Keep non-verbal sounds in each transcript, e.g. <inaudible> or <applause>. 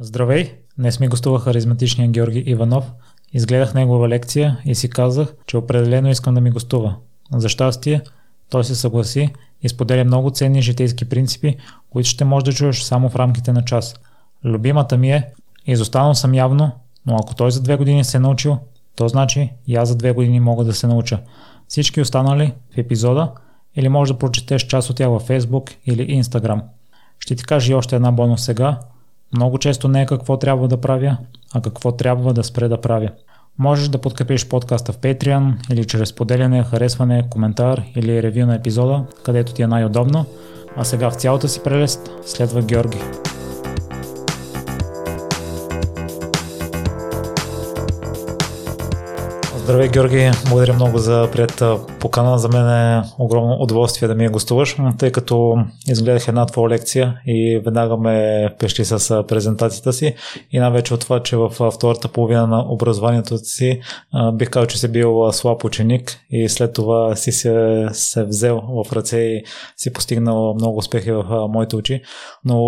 Здравей! Днес ми гостува харизматичния Георги Иванов. Изгледах негова лекция и си казах, че определено искам да ми гостува. За щастие, той се съгласи и споделя много ценни житейски принципи, които ще можеш да чуеш само в рамките на час. Любимата ми е, изостанал съм явно, но ако той за две години се е научил, то значи и аз за две години мога да се науча. Всички останали в епизода или може да прочетеш част от тях във Facebook или Instagram. Ще ти кажа и още една бонус сега. Много често не е какво трябва да правя, а какво трябва да спре да правя. Можеш да подкрепиш подкаста в Patreon или чрез поделяне, харесване, коментар или ревю на епизода, където ти е най-удобно. А сега в цялата си прелест следва Георги. Здравей, Георги. Благодаря много за приятата покана. За мен е огромно удоволствие да ми я гостуваш, тъй като изгледах една твоя лекция и веднага ме пешли с презентацията си и най-вече от това, че в втората половина на образованието си бих казал, че си бил слаб ученик и след това си се, се взел в ръце и си постигнал много успехи в моите очи, но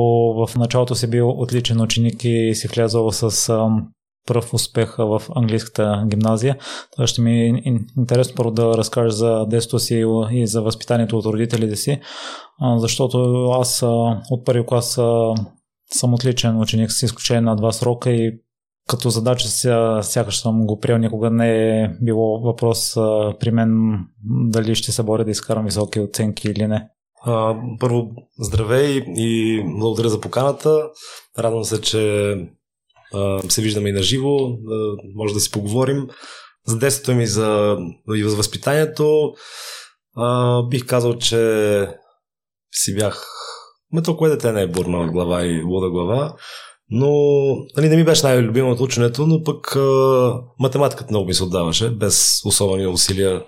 в началото си бил отличен ученик и си влязъл с пръв успех в английската гимназия. Това ще ми е интересно първо да разкажеш за детството си и за възпитанието от родителите си, защото аз от първи клас съм отличен ученик с изключение на два срока и като задача сякаш съм го приел, никога не е било въпрос при мен дали ще се боря да изкарам високи оценки или не. първо, здравей и благодаря за поканата. Радвам се, че се виждаме и на живо, може да си поговорим. За детството ми за, и за възпитанието бих казал, че си бях Ме толкова дете не е бурна глава и луда глава, но нали, не ми беше най-любимото ученето, но пък а, математиката много ми се отдаваше, без особени усилия.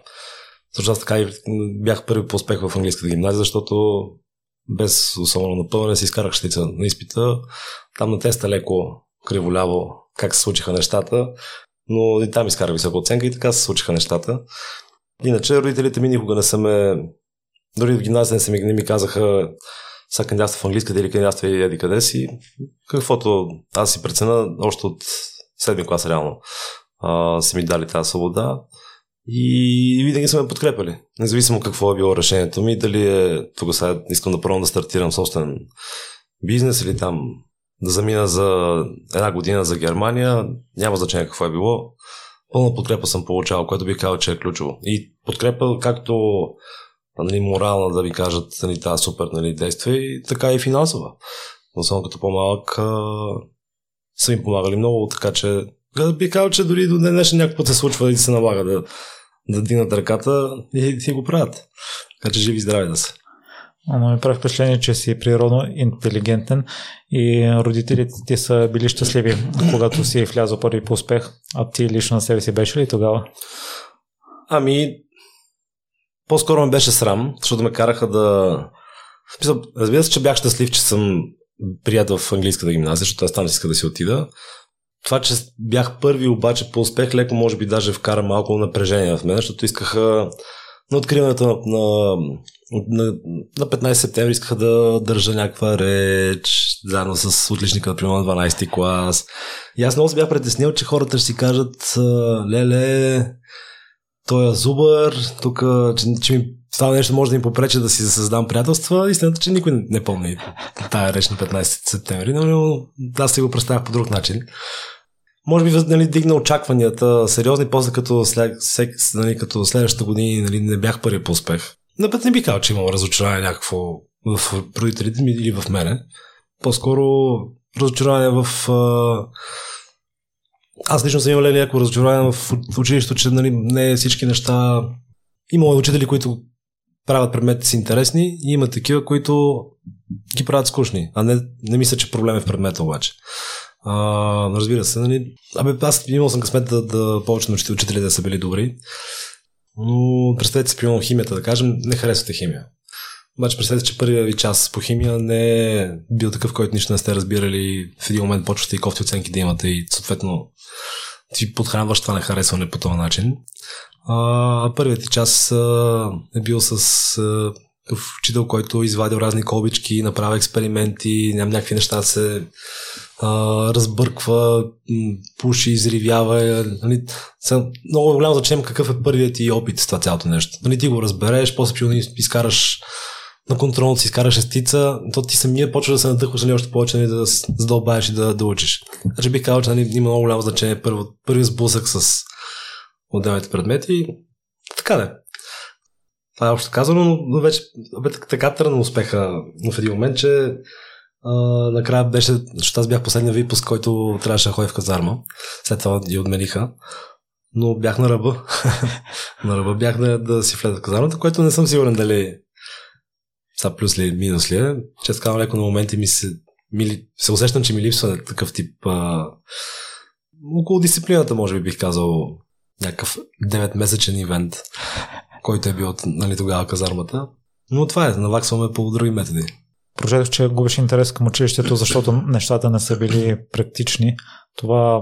Също така и бях първи по успех в английската гимназия, защото без особено напълване си изкарах щица на изпита. Там на теста леко криволяво как се случиха нещата, но и там изкарах висока оценка и така се случиха нещата. Иначе родителите ми никога не са ме... Дори в гимназия не, са ми, не ми казаха са кандидатства в английската или кандидатства и еди къде си. Каквото аз си прецена още от седми клас реално а, са ми дали тази свобода. И винаги са ме подкрепили. Независимо какво е било решението ми, дали е тук сега искам да пробвам да стартирам собствен бизнес или там да замина за една година за Германия, няма значение какво е било. Пълна подкрепа съм получавал, което би казал, че е ключово. И подкрепа както нали, морална да ви кажат нали, тази супер нали, действие, и така и финансова. Особено като по-малък са ми помагали много, така че би казал, че дори до някой път се случва и се налага да, да дигнат ръката и, и го правят. Така че живи и здрави да са. Но ми прави впечатление, че си природно интелигентен и родителите ти са били щастливи, когато си влязъл първи по успех. А ти лично на себе си беше ли тогава? Ами, по-скоро ме беше срам, защото ме караха да... Разбира се, че бях щастлив, че съм приятел в английската гимназия, защото аз там иска да си отида. Това, че бях първи обаче по успех, леко може би даже вкара малко напрежение в мен, защото искаха на откриването на, на на, на 15 септември искаха да държа някаква реч, заедно с отличника, например, на 12 клас. И аз много се бях притеснил, че хората ще си кажат, леле, той е зубър, тук, че, че ми това нещо може да им попрече да си създам приятелства. Истината, че никой не помни тая реч на 15 септември, но аз си го представях по друг начин. Може би нали, дигна очакванията сериозни, после като, след, нали, като следващата година нали, не бях първи по успех. На път не би казал, че имам разочарование някакво в родителите ми или в мене. По-скоро разочарование в... А... Аз лично съм имал някакво разочарование в училището, че нали, не всички неща... Има учители, които правят предметите си интересни и има такива, които ги правят скучни. А не, не мисля, че проблем е в предмета обаче. А, разбира се, нали? Абе, аз имал съм късмет да, да повече на учители да са били добри. Но представете си, примерно химията, да кажем, не харесвате химия. Обаче представете, че първият ви час по химия не е бил такъв, който нищо не сте разбирали. В един момент почвате и кофти оценки да имате и съответно ти подхранваш това нехаресване по този начин. А, първият ти час а, е бил с а, такъв учител, който извадил разни колбички, направя експерименти, нямам някакви неща се а, разбърква, пуши, изривява. Нали, много голямо значение какъв е първият ти опит с това цялото нещо. Нали, ти го разбереш, после че изкараш на контрол си изкараш шестица, то ти самия почва да се надъхваш нали, още повече нали, да задълбаеш и да, да учиш. Значи бих казал, че нали, има много голямо значение първо, първи сблъсък с отделните предмети. Така да. Това е общо казано, но вече бе, така тръгна успеха в един момент, че а, накрая беше, защото аз бях последния випуск, който трябваше да ходя в казарма. След това ги отмениха. Но бях на ръба. <laughs> на ръба бях да, да си влезе в казармата, което не съм сигурен дали са плюс ли, минус ли е. Често казвам леко на моменти ми се, ми, се усещам, че ми липсва такъв тип а, около дисциплината, може би бих казал някакъв 9-месечен ивент, който е бил нали, тогава казармата. Но това е, наваксваме по други методи. Прочетох, че губиш интерес към училището, защото нещата не са били практични. Това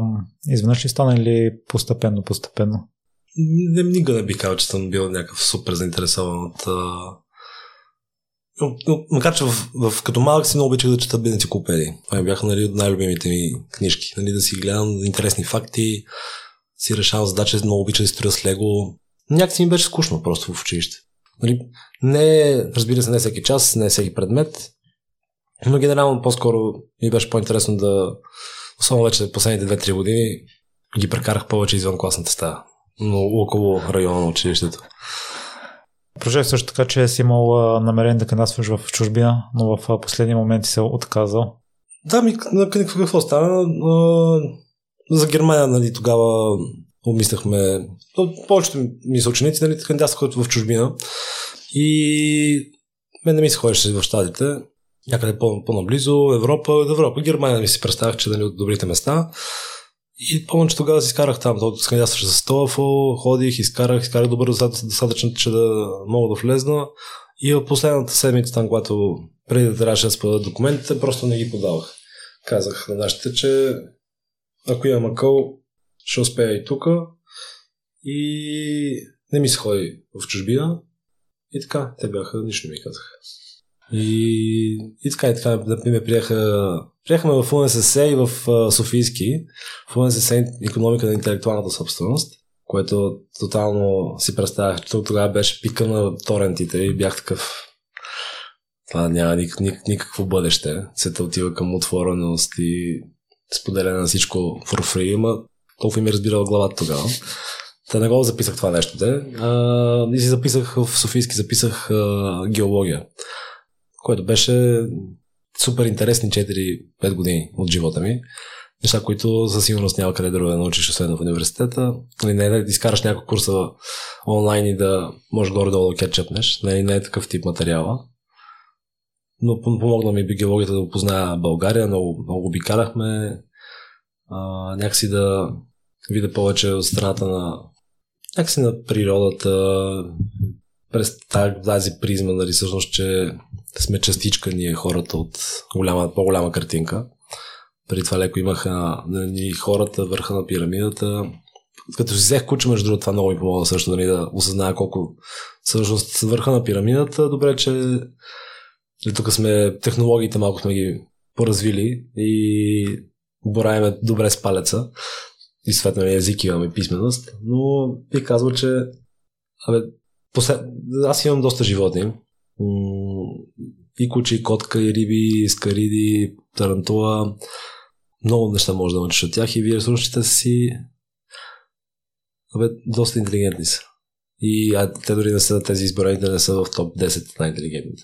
изведнъж ли стана или постепенно, постепенно? Не, никога не бих казал, че съм бил някакъв супер заинтересован от... Но, но, макар, че в, в, като малък си много обичах да чета енциклопедии. Това бяха нали, от най-любимите ми книжки. Нали, да си гледам интересни факти, си решавам задачи, много обича да строя с лего. Някакси ми беше скучно просто в училище. Нали, не, разбира се, не всеки час, не всеки предмет, но генерално по-скоро ми беше по-интересно да, особено вече последните 2-3 години, ги прекарах повече извън класната стая, но около района на училището. Прожех също така, че си имал намерение да кандидатстваш в чужбина, но в последния момент си се отказал. Да, ми, какво стана? За Германия, нали, тогава обмисляхме, повечето ми са ученици, нали, кандидатстваха в чужбина и мен не ми се ходеше в щатите някъде по- по-наблизо, Европа, Европа, Германия ми си представях, че нали, от добрите места. И помня, че тогава си изкарах там, то скандидатстваше за TOEFL, ходих, изкарах, изкарах добър достатъчно, че да мога да влезна. И в последната седмица, там, когато преди да трябваше да спода документите, просто не ги подавах. Казах на нашите, че ако имам акъл, ще успея и тук. И не ми се ходи в чужбина. И така, те бяха, нищо не ми казаха. И, и така, и така, например, приеха, приехаме в УНСС и в Софийски. В УНСС економика на интелектуалната собственост, което тотално си представях, че тогава беше пика на торентите и бях такъв това няма ник, ник, никакво бъдеще. Света отива към отвореност и споделяне на всичко for free, има толкова ми е разбирал главата тогава. Та не го записах това нещо, де. А, и си записах в Софийски, записах а, геология което беше супер интересни 4-5 години от живота ми. Неща, които със сигурност няма къде друго да научиш, освен в университета. Нали, не е да изкараш няколко курса онлайн и да можеш горе-долу да кетчъпнеш. Не, не е такъв тип материала. Но помогна ми биологията да опозная България. Много, много обикаляхме. А, някакси да видя повече от страната на някакси на природата, през тази призма, нали, всъщност, че сме частичка ние хората от голяма, по-голяма картинка. Преди това леко имаха нали, хората върха на пирамидата. Като си взех куче, между другото, това много ми помогна също нали, да осъзная колко всъщност върха на пирамидата. Добре, че нали, тук сме технологиите малко сме ги поразвили и боравиме добре с палеца и съответно език имаме писменост, но бих казал, че абе, Послед... Аз имам доста животни. И куче, и котка, и риби, и скариди, тарантула. Много неща може да научиш от тях и вие слушате си Абе, доста интелигентни са. И а, те дори не са тези изборените, не са в топ 10 най-интелигентните.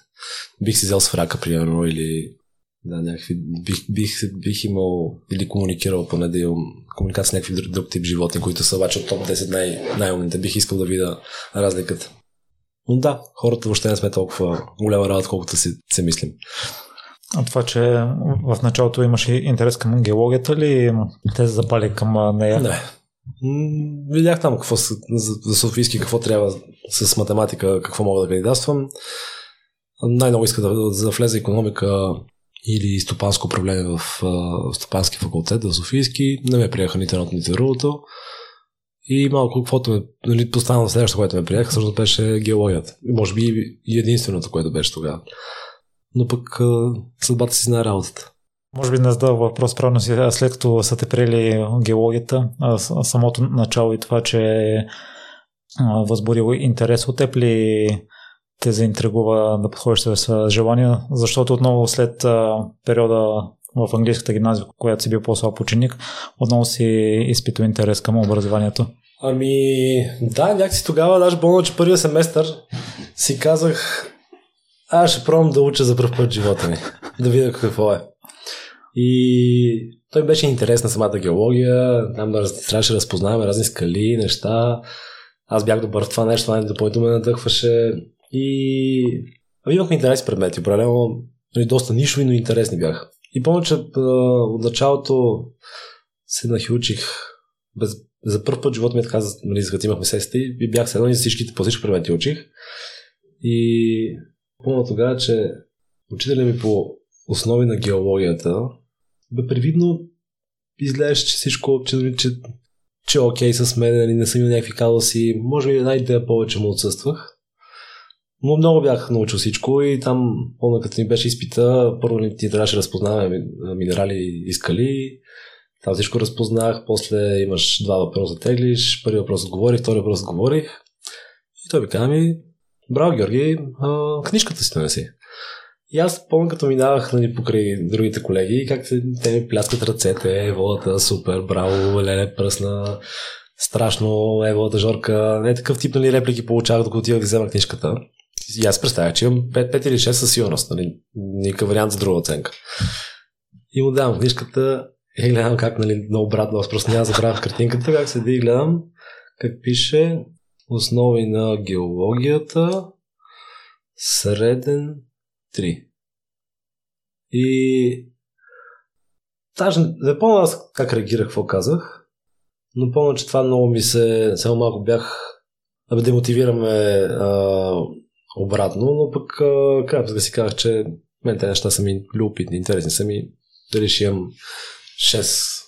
Бих си взел сврака, примерно, или да, някакви, бих, бих, бих имал или комуникирал поне да имам комуникация с някакви друг, друг тип животни, които са обаче от топ 10 най- най-умните. Бих искал да видя разликата. Но да, хората въобще не сме толкова голяма работа, колкото си се мислим. А това, че в началото имаше интерес към геологията ли те се запали към нея? Не. Видях там какво, за Софийски какво трябва с математика, какво мога да кандидатствам. Най-много иска да, да влезе економика или стопанско управление в, в стопански факултет в Софийски. Не ме приеха нито едното, нито другото. И малко каквото ме, нали, поставям следващото, което ме приеха, всъщност беше геологията. Може би и единственото, което беше тогава. Но пък съдбата си знае работата. Може би не задава въпрос правилно си, след като са те приели геологията, самото начало и това, че възбудил интерес от теб ли те заинтригува да подходиш с желание, защото отново след периода в английската гимназия, която си бил по-слаб ученик, отново си изпитал интерес към образованието. Ами, да, някакси тогава, даже помня, че първия семестър си казах, аз ще пробвам да уча за първ път живота ми, да видя какво е. И той беше интерес на самата геология, там трябваше да разпознаваме разни скали, неща. Аз бях добър в това нещо, това допълнително ме надъхваше. И имахме интересни предмети, определено нали, доста нишови, но интересни бяха. И помня, че от началото седнах и учих без, за първ път живота ми е така, нали, имахме сести и бях седнал и за всичките, по всички предмети учих. И помня тогава, че учителя ми по основи на геологията бе привидно изглеждаш, че всичко, че, че, че е окей с мен, нали, не съм имал някакви казуси, може би една идея повече му отсъствах. Но много бях научил всичко и там, помня като ни беше изпита, първо ти трябваше да разпознаваме минерали и скали, там всичко разпознах, после имаш два въпроса теглиш, първи въпрос отговорих, втори въпрос отговорих. И той ми каза ми, браво Георги, а, книжката си донеси. И аз помня като минавах нали, покрай другите колеги, как те ми пляскат ръцете, еволата, супер, браво, леле, пръсна, страшно, еволата, Жорка, не такъв тип нали, реплики получавах, докато отивах да взема книжката. И аз представях, че имам 5, 5 или 6 със сигурност, нали, никакъв вариант за друга оценка. И му давам книжката и гледам как, нали, много обратно, аз просто няма забравя картинката, как седи и гледам, как пише основи на геологията, среден 3. И даже не помня аз как реагирах, какво казах, но помня, че това много ми се, само малко бях да демотивираме обратно, но пък а, как да си казах, че мен тези неща са ми любопитни, интересни са ми. Дали ще имам 6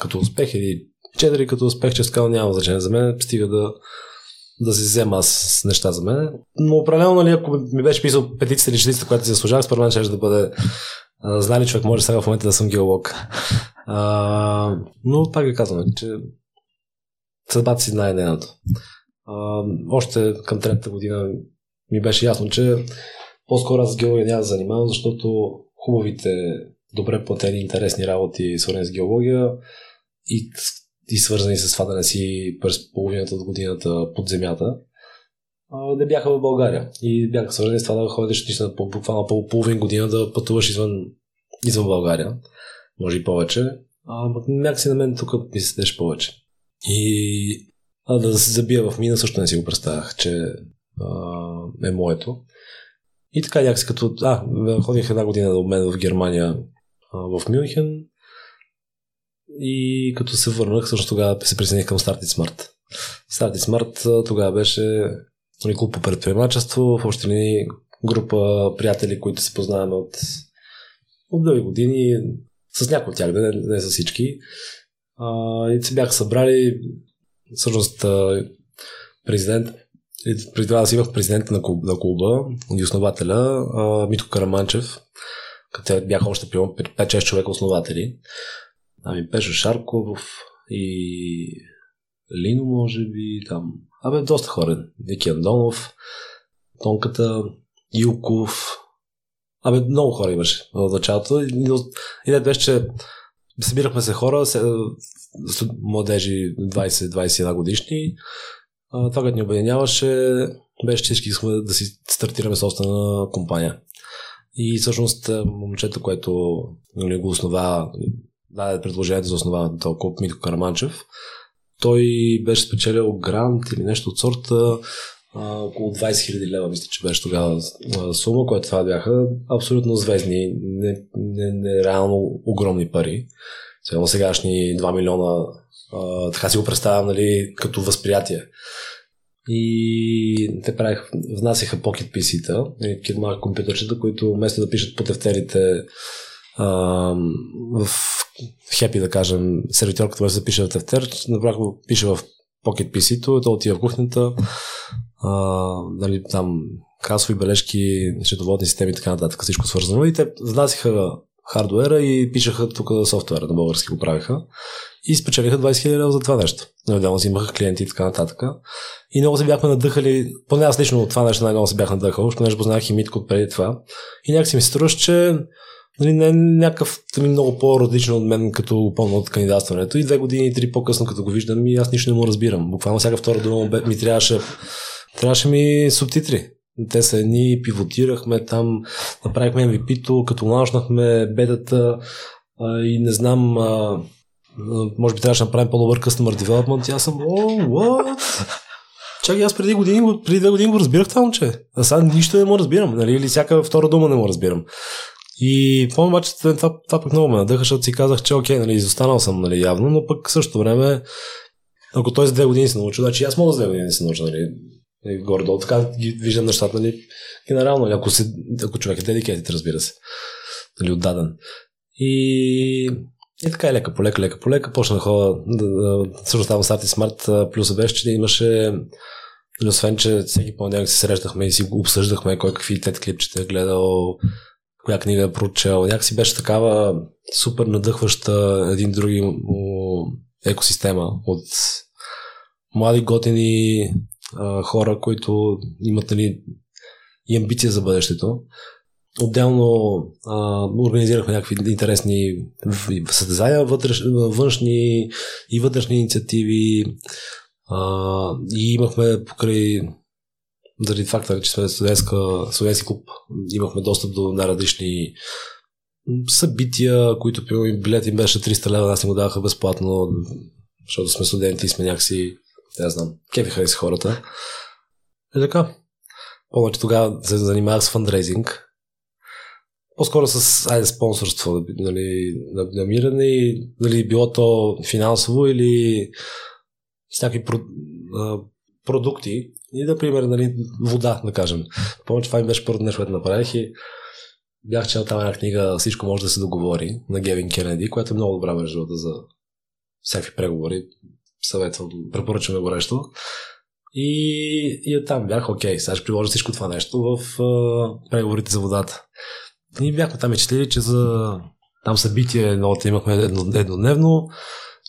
като успех или 4 като успех, че скал няма значение за мен, стига да да си взема аз с неща за мен. Но определено, нали, ако ми беше писал петицията или шестицата, която си заслужавах, според мен ще да бъде знали човек може сега в момента да съм геолог. А, но пак ви казвам, че съдбата си знае нейното. Още към третата година ми беше ясно, че по-скоро аз с геология няма да занимавам, защото хубавите, добре платени, интересни работи, свързани с геология и и свързани с това да не си през половината от годината под земята, не бяха в България. И бяха свързани с това да ходиш наистина буквално по половин година да пътуваш извън, извън България. Може и повече. А някакси на мен тук ми се повече. И а, да се забия в мина също не си го представях, че е моето. И така някакси като... А, ходих една година да обмен в Германия в Мюнхен и като се върнах, също тогава се присъединих към Started Smart. Started Smart тогава беше нали, клуб по предприемачество, в още ли група приятели, които се познаваме от, от дълги години, с някои от тях, не, не с всички. А, и се бяха събрали, всъщност президент, преди това аз имах президент на, клуб, на клуба и основателя, а, Митко Караманчев, като бяха още 5-6 човека основатели. Ами Пешо Шарков и Лино, може би, там. Абе, доста хора. Вики Андонов, Тонката, Юков. Абе, много хора имаше в началото. Идеята беше, че събирахме се хора, младежи 20-21 годишни. Това, което ни обединяваше, беше, че искахме да си стартираме собствена компания. И всъщност момчето, което нали, го основа даде предложението за основаването на клуб Митко Караманчев. Той беше спечелил грант или нещо от сорта а, около 20 000 лева, мисля, че беше тогава сума, което това бяха абсолютно звездни, нереално не, не огромни пари. Сега сегашни 2 милиона, така си го представям, нали, като възприятие. И те правих, внасяха Pocket PC-та, компютърчета, които вместо да пишат по тефтерите в Хепи, да кажем, сервитьор, като се запише в тефтер, направо пише в Pocket PC-то, то отива в кухнята, а, нали, там касови бележки, счетоводни системи и така нататък, всичко свързано. И те внасяха хардуера и пишеха тук софтуера на български го правиха. И спечелиха 20 000 лева за това нещо. Отделно си имаха клиенти и така нататък. И много се бяхме надъхали, поне аз лично от това нещо най-много се бях надъхал, понеже познах и Митко преди това. И някак си ми струваш, че нали, не е някакъв нали, много по-различен от мен, като помня от кандидатстването. И две години и три по-късно, като го виждам, и аз нищо не му разбирам. Буквално всяка втора дума ми трябваше, трябваше ми субтитри. Те са едни, пивотирахме там, направихме MVP-то, като ланчнахме бедата и не знам, а, може би трябваше да направим по-добър customer development и аз съм, о, what? Чакай, аз преди, години, преди две години го разбирах това момче. А сега нищо не му разбирам, нали? Или всяка втора дума не му разбирам. И помня обаче това, това пък много ме надъха, защото си казах, че окей, нали, изостанал съм нали, явно, но пък също време, ако той за две години се научи, значи аз мога за две години да се науча, нали, горе-долу, така ги виждам нещата, нали, генерално, ако, се, ако човек е дедикетит, разбира се, нали, отдаден. И, и така е лека по лека, лека по лека, почна да ходя, да, да, също ставам Сати Смарт, плюс беше, че имаше нали, освен, че всеки понеделник се срещахме и си обсъждахме кой какви тет клипчета е гледал, коя книга е прочел. Някакси беше такава супер надъхваща един други екосистема от млади готини а, хора, които имат нали, и амбиция за бъдещето. Отделно а, организирахме някакви интересни състезания, външни и вътрешни инициативи. А, и имахме покрай заради факта, че сме студентска, студентски клуб, имахме достъп до най-различни събития, които билет им беше 300 лева, нас не го даваха безплатно, защото сме студенти и сме някакси, не знам, кефиха с хората. И така. Помня, че тогава се занимавах с фандрейзинг. По-скоро с айде, спонсорство, нали, намиране и нали, било то финансово или с някакви продукти, и да, пример, нали, вода, да кажем. Помня, че това ми беше първото нещо, което направих и бях чел там една книга Всичко може да се договори на Гевин Кенеди, която е много добра между за всякакви преговори. Съветвам, препоръчвам го нещо. И, и там бях, окей, сега ще приложа всичко това нещо в uh, преговорите за водата. И бяхме там и четили, че за там събитие едно имахме едно, еднодневно,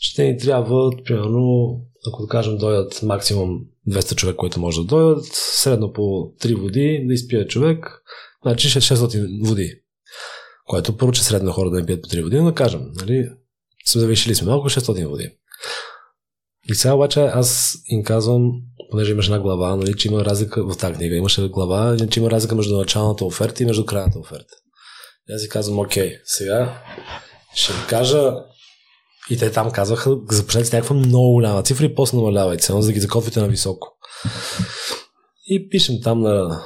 ще ни трябва, примерно, ако да кажем, дойдат максимум 200 човек, които може да дойдат, средно по 3 води да изпие човек, значи 600 води. Което че средно хора да не пият по 3 води, но да кажем, нали, сме завишили сме малко 600 води. И сега обаче аз им казвам, понеже имаш една глава, нали, че има разлика в тази книга, имаше глава, че има разлика между началната оферта и между крайната оферта. И аз си казвам, окей, сега ще кажа и те там казваха, започнете с някаква много голяма цифра и после намалявайте, само за да ги закотвите на високо. И пишем там на...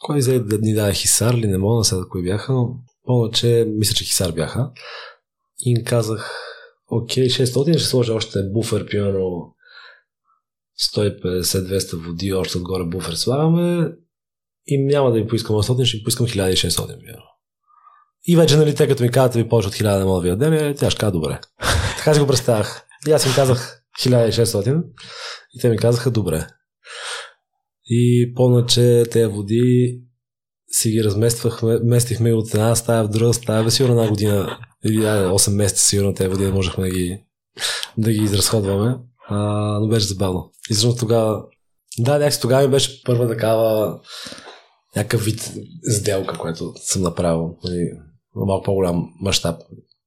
Кой взе да ни даде Хисар ли, не мога да сега кои бяха, но помня, че мисля, че Хисар бяха. И им казах, окей, 600 ще сложа още буфер, примерно 150-200 води, още отгоре буфер слагаме и няма да им поискам 800, ще им поискам 1600, примерно. И вече, нали, те като ми казват, ви повече от 1000 не мога да ви дадем, тя ще казва добре. <laughs> така си го представях. И аз им казах 1600 и те ми казаха добре. И помня, че тези води си ги размествахме, местихме от една стая в друга стая, сигурно една година или 8 месеца сигурно тези води можехме да ги, да ги изразходваме. А, но беше забавно. И защото тогава да, някакси тогава ми беше първа такава някакъв вид сделка, която съм направил. Нали, на малко по-голям мащаб.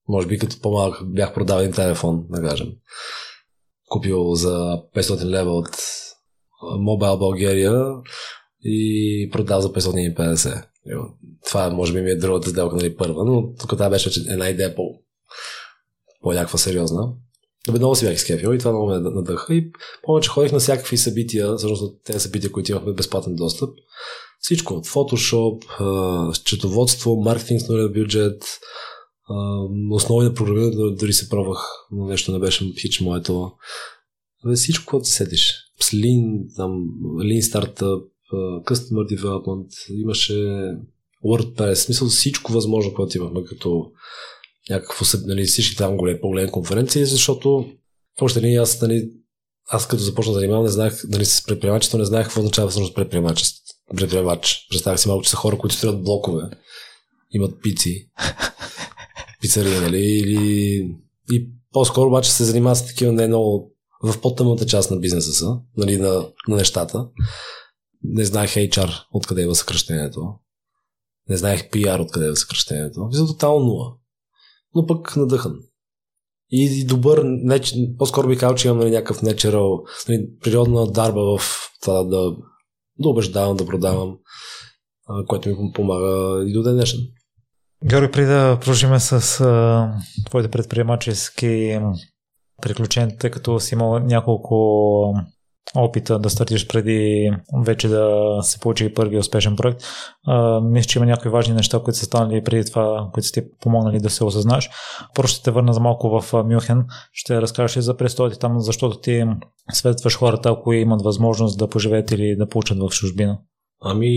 Може би като по-малък бях продал един телефон, да кажем. Купил за 500 лева от Mobile България и продал за 550. Това може би ми е другата сделка, нали, първа, но тук това беше една идея по, по-някаква сериозна. Добре, много си бях изкефил и това много ме надъха. И помня, че ходих на всякакви събития, защото тези събития, които имахме безплатен достъп. Всичко от Photoshop, счетоводство, маркетинг с бюджет, основи на програмиране, дори се пробвах, но нещо не беше хич моето. Всичко, което се седиш. С Lean, там, Lean Startup, Customer Development, имаше WordPress, смисъл всичко възможно, което имахме като някакво, нали, всички там големи, по-големи конференции, защото в още ли аз нали, аз като започна да занимавам, не знаех, нали, с предприемачество, не знаех какво означава всъщност предприемачество. Предприемач. Представях си малко, че са хора, които строят блокове, имат пици, <laughs> пицария, нали, или... И по-скоро обаче се занимават с такива не много в по-тъмната част на бизнеса са, нали, на, на нещата. Не знаех HR откъде е съкръщението. Не знаех PR откъде е съкръщението. За тотално нула. Но пък надъхан. И, и добър, не, по-скоро би казал, че имам нали, някакъв нечерал, нали, природна дарба в това да, да убеждавам, да продавам, което ми помага и до ден днешен. Георги, преди да продължим с а, твоите предприемачески приключения, тъй като си имал няколко опита да стартиш преди вече да се получи първи успешен проект. А, мисля, че има някои важни неща, които са станали преди това, които са ти помогнали да се осъзнаеш. Просто ще те върна за малко в Мюнхен. Ще разкажеш ли за престоите там, защото ти светваш хората, ако имат възможност да поживеят или да получат в чужбина. Ами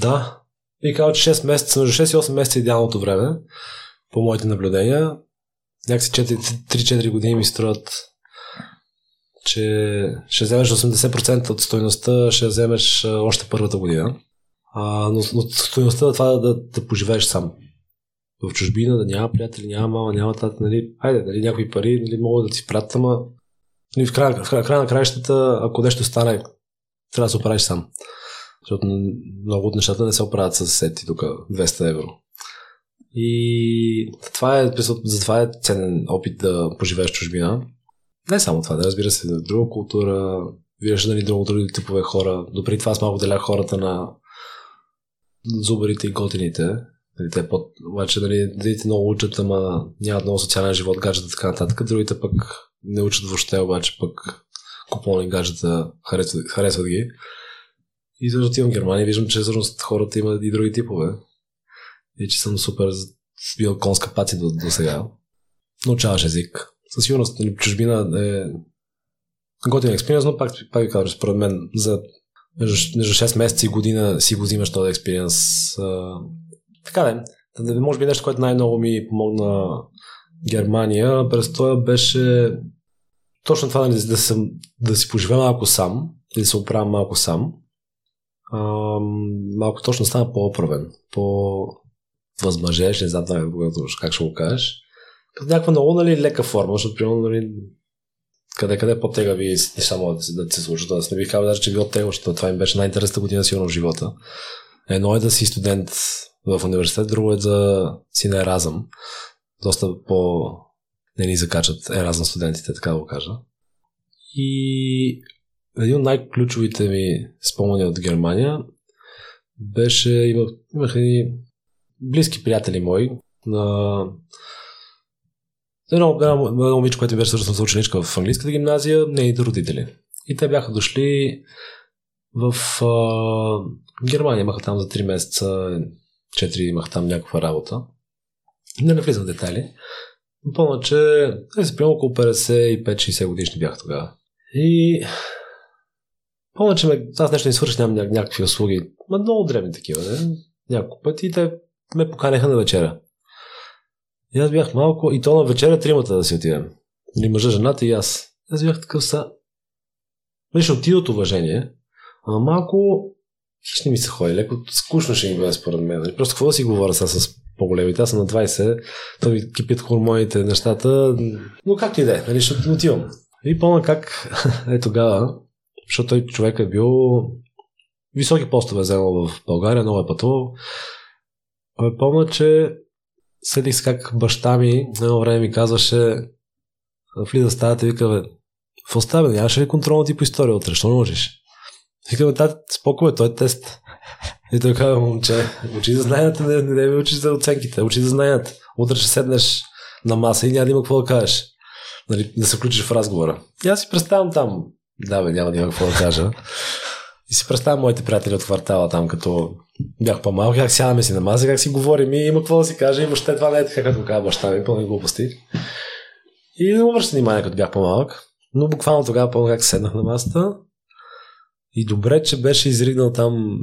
да. И казва, че 6 месеца, между 6 и 8 месеца е идеалното време, по моите наблюдения. Някакси 3-4 години ми струват че ще вземеш 80% от стоеността, ще вземеш още първата година. А, но, но стоеността на това да, да, да поживееш сам. В чужбина, да няма приятели, няма мама, няма тата, нали, хайде, нали, някои пари нали, могат да ти пратят, ама нали, в, края, в, края, края на краищата, ако нещо стане, трябва да се оправиш сам. Защото много от нещата не се оправят с сети тук 200 евро. И това е, за това е ценен опит да поживееш чужбина. Не само това, да разбира се, друга култура, виждаш нали, друго, други типове хора. Допреди това аз малко делях хората на зубарите и готините. Нали, те под... Обаче, нали, дадите много учат, ама нямат много социален живот, гаджета и така нататък. Другите пък не учат въобще, обаче пък купони гаджета харесват, харесват ги. И също отивам в Германия виждам, че всъщност хората имат и други типове. И че съм супер бил конска паци до, до сега. Научаваш език със сигурност нали, чужбина е готин експириенс, но пак, пак ви казвам, според мен за между, между 6 месеца и година си го взимаш този експириенс. така да, може би нещо, което най-много ми помогна Германия, престоя беше точно това нали, да, съм, да си поживея малко сам, да се оправя малко сам. А, малко точно стана по-оправен, по-възмъжеш, не знам как ще го кажеш като някаква много нали, лека форма, защото примерно нали, къде къде по-тегави неща могат да, да се случат. Аз не бих казал даже, че било защото това им беше най-интересната година сигурно в живота. Едно е да си студент в университет, друго е да си на еразъм. Доста по не ни закачат еразъм студентите, така да го кажа. И един от най-ключовите ми спомени от Германия беше, имах, имах едни близки приятели мои на Едно, едно, едно момиче, което беше свързано с ученичка в английската гимназия, нейните родители. И те бяха дошли в а, Германия. Имаха там за 3 месеца, 4 имаха там някаква работа. Не навлизам в детайли. Помня, че не се около 55-60 годишни бях тогава. И помня, че ме, аз нещо не свърших, нямам някакви услуги. Ма много древни такива, не? Няколко пъти и те ме поканяха на вечеря. И аз бях малко, и то на вечеря тримата да си отидем. Или мъжа, жената и аз. Аз бях такъв са. Беше отида от уважение, а малко хищни ми се ходи, леко скучно ще ми бъде според мен. Просто какво да си говоря сега с по-големите? Аз съм на 20, то ми кипят хормоните, нещата, но как и да е, нали, ще отивам. И помня как <laughs> е тогава, защото той човек е бил високи постове вземал в България, много е пътувал. Помня, че седих се как баща ми едно време ми казваше влиза в стаята и вика, бе, в оставя, нямаше ли контролно ти по история утре, що не можеш? Вика, бе, тати, спокойно, той е тест. И той казва, момче, учи да знаят, не, не, не учи за оценките, учи да знаят. Утре ще седнеш на маса и няма да има какво да кажеш. Нали, да се включиш в разговора. И аз си представям там. Да, бе, няма да има какво да кажа. И си представям моите приятели от квартала там, като бях по-малко, как сядаме си на маса, как си говорим и има какво да си каже, и въобще това не е така, като казва баща ми, пълни глупости. И не обръща внимание, като бях по-малък. Но буквално тогава помня как седнах на масата. И добре, че беше изригнал там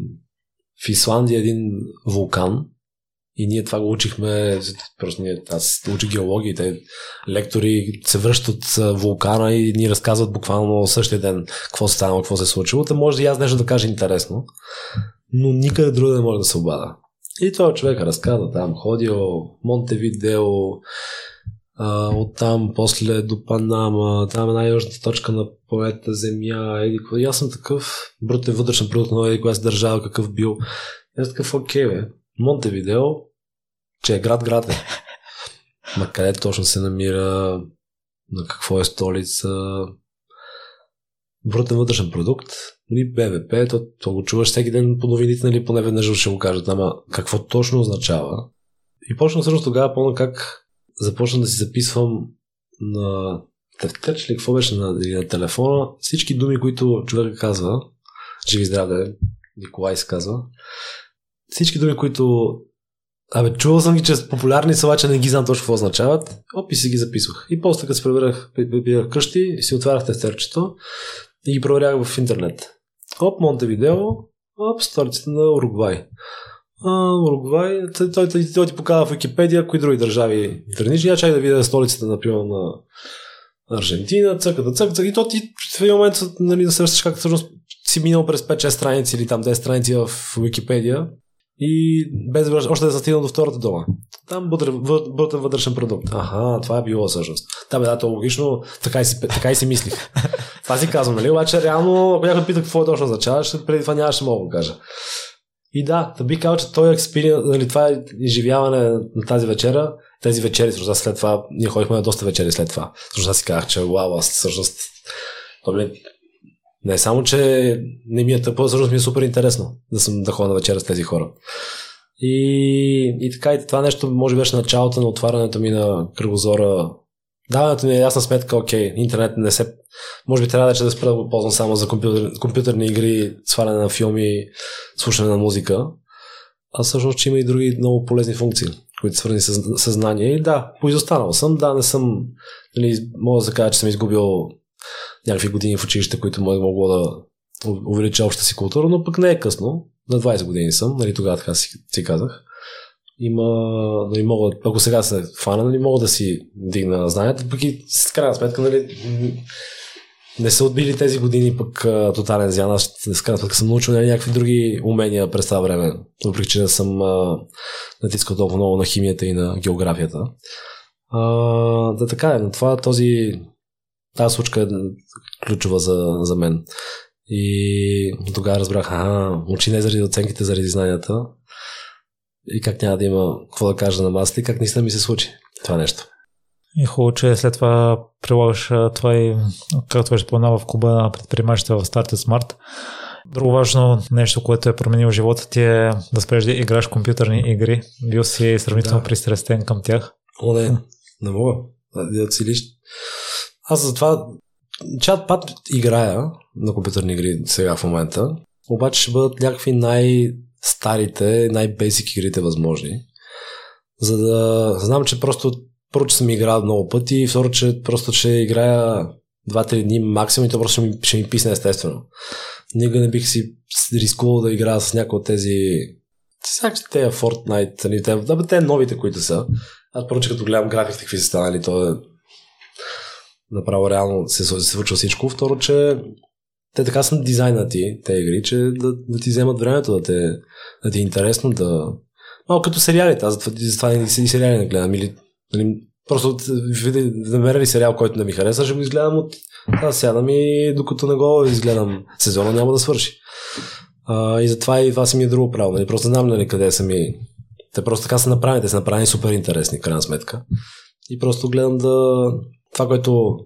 в Исландия един вулкан. И ние това го учихме, просто ние, аз учих геология, те лектори се връщат от вулкана и ни разказват буквално същия ден какво се станало, какво се е случило. Та може и аз нещо да кажа интересно, но никъде друга не може да се обада. И това човек разказа там, ходил Монтевидео, оттам после до Панама, там е най-южната точка на планета Земя. Еди, и аз съм такъв брутен вътрешен продукт на еди, коя държава, какъв бил. Аз такъв, окей, бе. Монтевидео, че е град град е. <laughs> Ма къде точно се намира, на какво е столица, брутен вътрешен продукт, нали, БВП, то, то го чуваш всеки ден по новините, нали, поне веднъж ще го кажат, ама какво точно означава? И почна всъщност тогава помня как започна да си записвам на тефтеч ли, какво беше на, на телефона, всички думи, които човек казва, живи здраве, Николай се казва, всички думи, които Абе, чувал съм ги, че са популярни са, обаче не ги знам точно какво означават. Оп, и си ги записвах. И после, като се прибирах, бях къщи, си отварях тефтерчето и ги проверях в интернет. Оп, Монтевидео, оп, столицата на Уругвай. А, Уругвай, той, той, той, той ти показва в Википедия кои други държави гранични. Я чай да видя столицата, например, на Аржентина, цъка да цъка, и то ти в един момент нали, да срещаш как всъщност си минал през 5-6 страници или там 10 страници в Википедия и без още да стигна до втората дума. Там брутен вътрешен продукт. Аха, това е било всъщност. Да, бе, да, то логично, така и си, така и си мислих. <laughs> това си казвам, нали? Обаче, реално, ако някой пита какво точно означава, ще преди това нямаше мога да кажа. И да, да би казал, че този експириенс, нали, това е изживяване на тази вечера, тези вечери, всъщност след това, ние ходихме на доста вечери след това. Всъщност аз си казах, че вау, аз всъщност, не само, че не ми е тъпо, всъщност ми е супер интересно да съм да ходя на вечера с тези хора. И, и така, и това нещо може беше началото на отварянето ми на кръгозора. Даването ми е ясна сметка, окей, интернет не се... Може би трябва да, да спра да го ползвам само за компютър, компютърни игри, сваляне на филми, слушане на музика. А всъщност, че има и други много полезни функции, които свързани с съзнание. И да, поизостанал съм, да, не съм, нали, мога да кажа, че съм изгубил някакви години в училище, които могло да увелича общата си култура, но пък не е късно. На 20 години съм, нали, тогава така си, си казах. Има, нали, мога, ако сега се фана, нали, мога да си дигна знанията, пък и с крайна сметка, нали, не са отбили тези години пък а, тотален зян. Аз с крайна сметка съм научил нали, някакви други умения през това време, въпреки че не съм а, натискал толкова много на химията и на географията. А, да така е, но това този тази случка е ключова за, за мен. И тогава разбрах, ага, учи не заради оценките, заради знанията. И как няма да има какво да кажа на масата и как наистина ми се случи това нещо. И хубаво, че след това прилагаш това и както беше споменал в клуба на предприемачите в Started Smart. Друго важно нещо, което е променило живота ти е да спреш да играш компютърни игри. Бил си сравнително да. пристрастен към тях. О, не, не мога. Да целиш аз затова чат-пат играя на компютърни игри сега в момента, обаче ще бъдат някакви най-старите, най-бейсик игрите възможни. За да знам, че просто първо, че съм играл много пъти и второ, че просто ще играя 2-3 дни максимум и то просто ще ми, ще ми писне естествено. Никога не бих си рискувал да играя с някои от тези всякакви те Fortnite, нали, те, да, те новите, които са. Аз първо, като гледам графиките, какви са станали, то е направо реално се, се случва всичко. Второ, че те така са дизайнати, те игри, че да, да ти вземат времето, да, те, да ти е интересно, да... Малко като сериалите, аз затова, затова и сериали не гледам. Или, нали, просто да намеря ли сериал, който не ми хареса, ще го изгледам от... Аз сядам и докато не го изгледам сезона, няма да свърши. А, и затова и това си ми е друго право. Нали? Просто знам нали, къде са ми... Те просто така са направени, те са направени супер интересни, крайна сметка. И просто гледам да, това, което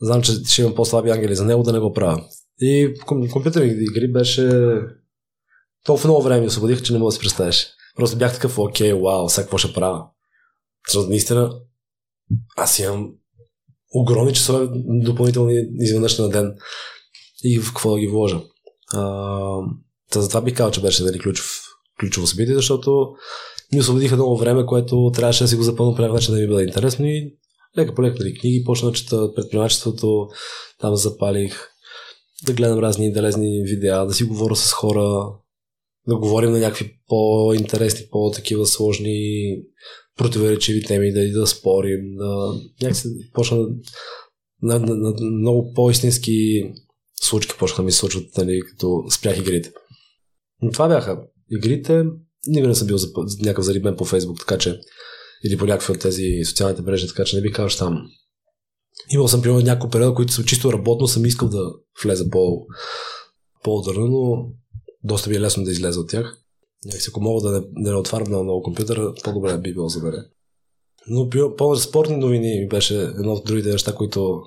знам, че ще имам по-слаби ангели за него, да не го правя. И компютърни игри беше толкова много време освободих, че не мога да си представиш. Просто бях такъв, окей, вау, сега какво ще правя? Защото наистина аз имам огромни часове допълнителни изведнъж на ден и в какво да ги вложа. А, затова бих казал, че беше дали ключов, ключово събитие, защото ми освободиха много време, което трябваше да си го запълно някакъв начин да ми бъде интересно и лека по лека книги, почна да чета предприемачеството, там запалих да гледам разни интересни видеа, да си говоря с хора, да говорим на някакви по-интересни, по-такива сложни, противоречиви теми, да и да спорим, да някакси почна на, на, на, много по-истински случки почнаха ми се случват, нали, като спрях игрите. Но това бяха игрите. Никога не съм бил за някакъв зарибен по Фейсбук, така че или по някакви от тези социалните мрежи, така че не би казал там. Имал съм, примерно, няколко периода, които са чисто работно, съм искал да влеза по, по-удърно, но доста би е лесно да излезе от тях. Някакси, ако мога да не, да не отварям на много компютъра, по-добре би било за мене. Но по спортни новини ми беше едно от другите неща, които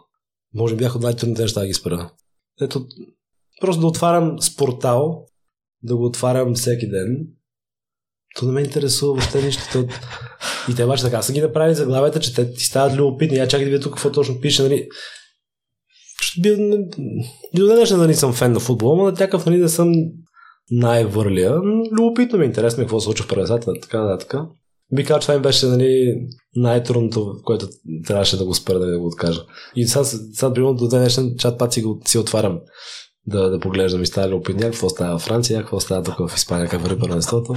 може би бяха най-трудните неща да ги спра. Ето, просто да отварям спортал, да го отварям всеки ден, то не ме интересува въобще нищо. И те обаче така са ги направили заглавията, че те ти стават любопитни. Я чакай да видя тук какво точно пише. Нали. Би, до днешна да не съм фен на футбола, но на тякъв нали, да съм най-върлия. Любопитно ми е интересно какво се случва в превесата, така нататък. Би казал, че това ми беше нали, най-трудното, което трябваше да го спра, да го откажа. И сега, примерно, до днешен чат път си, го, си отварям да, да поглеждам и става любопитно какво става в Франция, какво става тук в Испания, как върви първенството.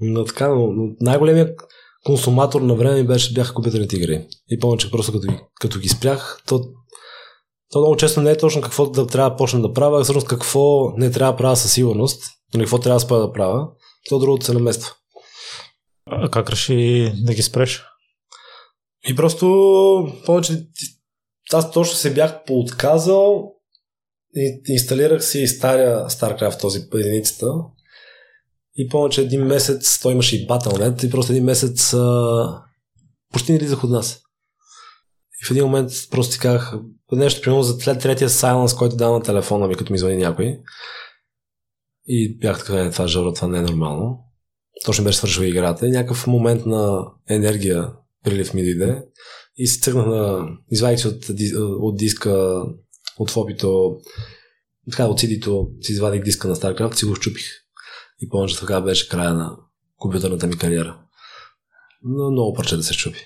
Но така, но, но най-големият консуматор на време беше, бяха компютърните игри. И помня, че просто като, като ги спрях, то, то много често не е точно какво да трябва да почна да правя, а всъщност какво не трябва да правя със сигурност, или какво трябва да спа да правя, то другото се намества. А как реши да ги спреш? И просто помня, че аз точно се бях поотказал и инсталирах си стария StarCraft, този единицата, и помня, че един месец той имаше и Battle.net и просто един месец а, почти не излизах от нас. И в един момент просто си казах нещо, примерно за след третия silence, който дава на телефона ми, като ми звъни някой. И бях така, е, това жора, това не е нормално. Точно беше свършила играта и някакъв момент на енергия прилив ми дойде и се цъгнах на... Извадих си от, от диска, от фобито, така, от CD-то си извадих диска на StarCraft, си го щупих. И помня, че така беше края на компютърната ми кариера. Но много парче да се чупи.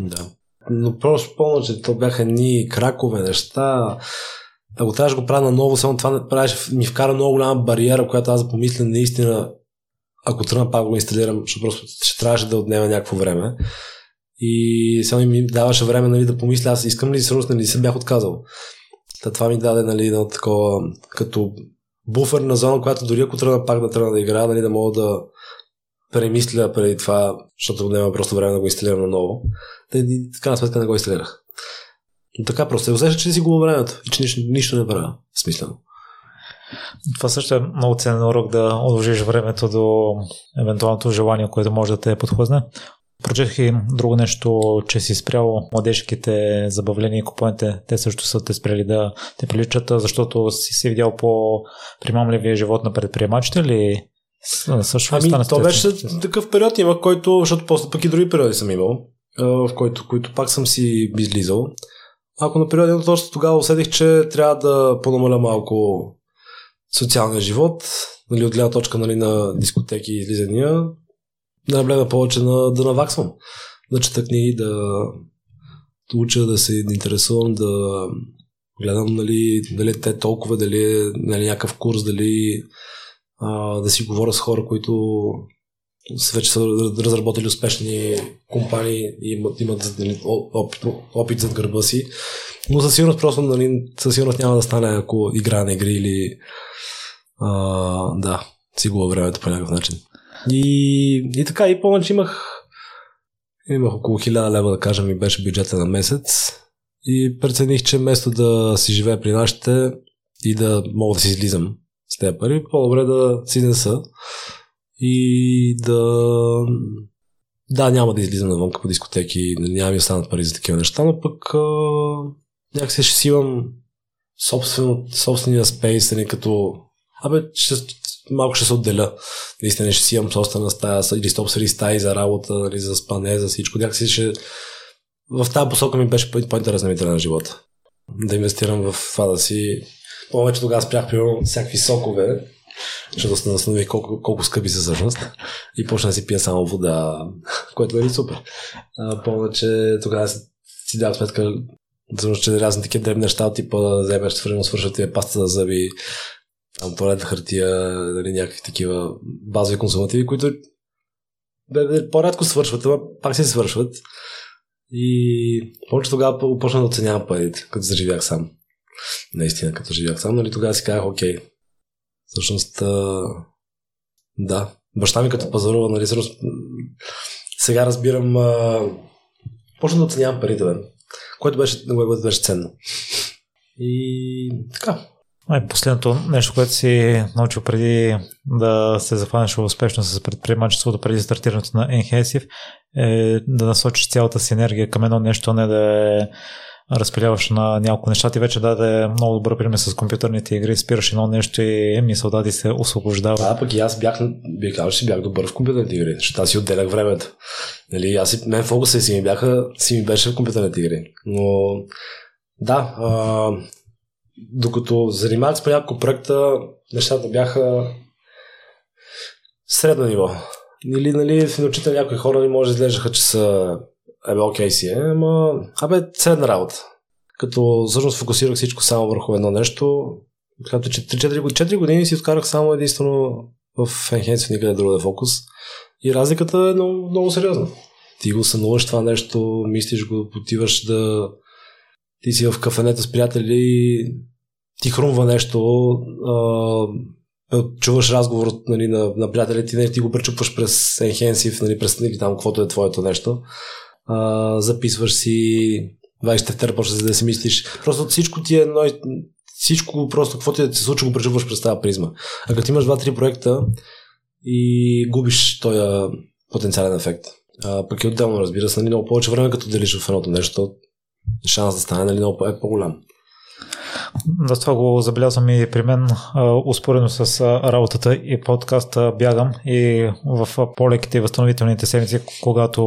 да. Но просто помня, че то бяха ни кракове неща. Ако трябваше да го правя наново, само това правеше, ми вкара много голяма бариера, която аз да помисля наистина, ако тръгна пак го инсталирам, защото просто ще трябваше да отнема някакво време. И само ми даваше време нали, да помисля, аз искам ли всъщност нали се бях отказал. Та това ми даде нали, едно такова, като буферна зона, която дори ако тръгна пак да тръгна да играя, нали, да мога да премисля преди това, защото няма просто време да го инсталирам наново. И така на сметка не го инсталирах. Но така просто се усеща, че не си губя времето и че нищо, нищо не правя смислено. Това също е много ценен урок да отложиш времето до евентуалното желание, което може да те подхлъзне. Прочетох и друго нещо, че си спрял младежките забавления и купоните. Те също са те спряли да те приличат, защото си се видял по примамливия живот на предприемачите ли? Също ами, стана то беше такъв период има, който, защото после пък и други периоди съм имал, в който, които пак съм си излизал. Ако на периоди точно тогава усетих, че трябва да понамаля малко социалния живот, нали, от гледна точка нали, на дискотеки и излизания, да наблегна повече на, да наваксвам. Да чета книги, да, уча, да се интересувам, да гледам нали, дали те толкова, дали е нали, някакъв курс, дали а, да си говоря с хора, които вече са разработили успешни компании и имат, имат нали, опит, опит зад гърба си. Но със сигурност просто нали, със сигурност няма да стане, ако игра на игри или а, да, си губа времето по някакъв начин. И, и така, и помня, че имах, имах около 1000 лева, да кажем, и беше бюджета на месец. И прецених, че вместо да си живея при нашите и да мога да си излизам с тези пари, по-добре да си неса и да да, няма да излизам навън по дискотеки, няма ми останат пари за такива неща, но пък а, някакси ще си имам собствено, собствения спейс, нали, като Абе, ще, малко ще се отделя. Наистина ще си имам собствена стая или собствени стаи за работа, нали, за спане, за всичко. Някакси ще... В тази посока ми беше по-интересна ми на живота. Да инвестирам в това да си... Повече тогава спрях при всякакви сокове, защото се настанових колко, колко скъпи са всъщност. И почна да си пия само вода, <laughs> което е супер. А, повече тогава си дадох сметка, защото че разни такива древни неща, типа да вземеш, свършват тия паста за зъби, туалетна хартия, нали, някакви такива базови консумативи, които бе, по-рядко свършват, ама пак се свършват. И повече тогава почна да оценявам парите, като заживях сам. Наистина, като живях сам, нали тогава си казах, окей, всъщност, а, да, баща ми като пазарува, нали, всъщност, сега разбирам, а, почна да оценявам парите, бе, което беше, което беше ценно. И така, Последното нещо, което си научил преди да се захванеш успешно с предприемачеството, преди стартирането на Enhensive, е да насочиш цялата си енергия към едно нещо, не да е разпиляваш на няколко неща. Ти вече даде много добър пример с компютърните игри, спираш едно нещо и мисъл да ти се освобождава. Да, пък и аз бях, бих казал, че бях добър в компютърните игри, защото аз си отделях времето. Нали, аз си, мен фокуса си ми, бяха, си ми беше в компютърните игри. Но да, докато занимавах с по няколко проекта, нещата бяха средно ниво. Или, нали, в научите някои хора не може да изглеждаха, че са Абе, окей си е, ама... Абе, средна работа. Като всъщност фокусирах всичко само върху едно нещо, като 4, 4 години си откарах само единствено в Enhance никъде друга да фокус. И разликата е много, много сериозна. Ти го сънуваш това нещо, мислиш го, отиваш да... Ти си в кафенето с приятели, ти хрумва нещо, а, чуваш разговор нали, на, на приятелите, ти, ти го пречупваш през Enhensive, нали, през нали, там, каквото е твоето нещо а, записваш си 20 тефтера, почва да си мислиш. Просто всичко ти е едно, всичко просто, каквото ти да се случи, го пречупваш през тази призма. А като имаш 2-3 проекта и губиш този потенциален ефект. А, пък и отделно, разбира се, нали, много повече време, като делиш в едното нещо, шанс да стане нали, много е по-голям. Да, това го забелязвам и при мен, успоредно с работата и подкаста бягам и в по-леките и възстановителните седмици, когато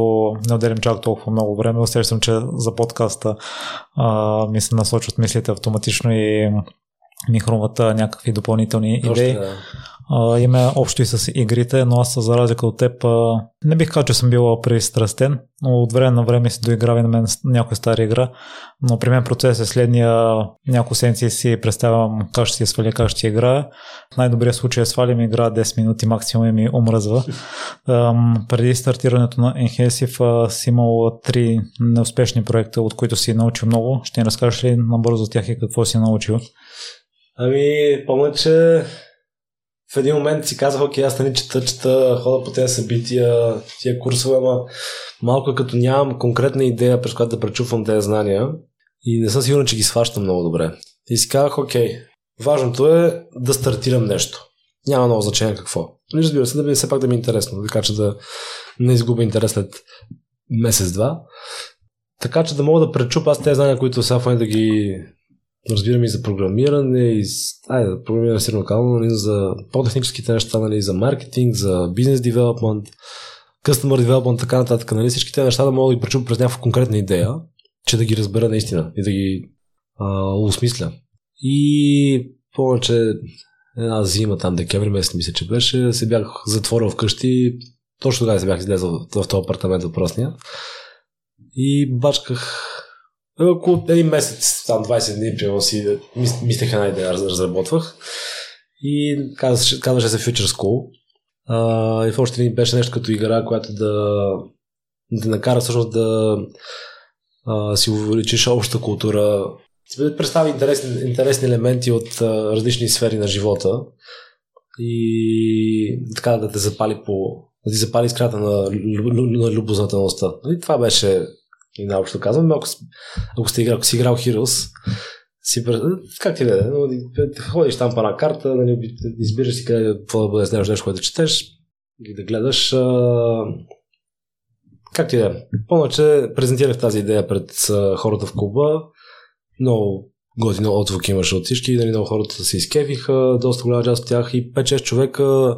не отделям чак толкова много време, усещам, че за подкаста а, ми се насочват мислите автоматично и ми хрумват някакви допълнителни идеи. Още, да. А, има общо и с игрите, но аз за разлика от теб а, не бих казал, че съм бил пристрастен, но от време на време си доиграва на мен някоя стара игра, но при мен процес е следния няколко седмици си представям как ще си сваля, как ще играя. В най-добрия случай е свалям игра 10 минути максимум и ми омръзва. преди стартирането на Enhesive си имал три неуспешни проекта, от които си научил много. Ще ни разкажеш ли набързо тях и какво си научил? Ами, помня, че в един момент си казах, окей, аз не чета, чета, хода по тези събития, тия курсове, ама малко е като нямам конкретна идея, през която да пречупвам тези знания и не съм сигурен, че ги сващам много добре. И си казах, окей, важното е да стартирам нещо. Няма много значение какво. Нали, разбира се, да ми все пак да ми е интересно, така че да не изгубя интерес след месец-два. Така че да мога да пречупа аз тези знания, които сега в да ги разбираме и за програмиране, и айде, да програмиране си локално, нали, за по-техническите неща, нали, за маркетинг, за бизнес девелопмент, customer development, така нататък, нали, всички тези неща да мога да ги пречупя през някаква конкретна идея, че да ги разбера наистина и да ги а, осмисля. И помня, че една зима там, декември месец, мисля, че беше, се бях затворил вкъщи, точно тогава се бях излезъл в, този апартамент въпросния и бачках около един месец, там 20 дни, примерно си мислех една идея, разработвах. И казваше, казваше се Future School. А, и в още един беше нещо като игра, която да, да накара всъщност да а, си увеличиш общата култура. Да представи интересни, интересни елементи от а, различни сфери на живота и така да те запали по да ти запали искрата на, на любознателността. И това беше и наобщо казвам, ако, ако, сте ако си играл Heroes, си, как ти да е, ходиш там по една карта, нали, избираш си къде, какво да бъде знаеш нещо, което четеш, или да гледаш. А... Как ти да е? Помня, че презентирах тази идея пред хората в клуба. Много готино отзвук имаше от всички, нали, много хората се изкевиха, доста голяма част от тях и 5-6 човека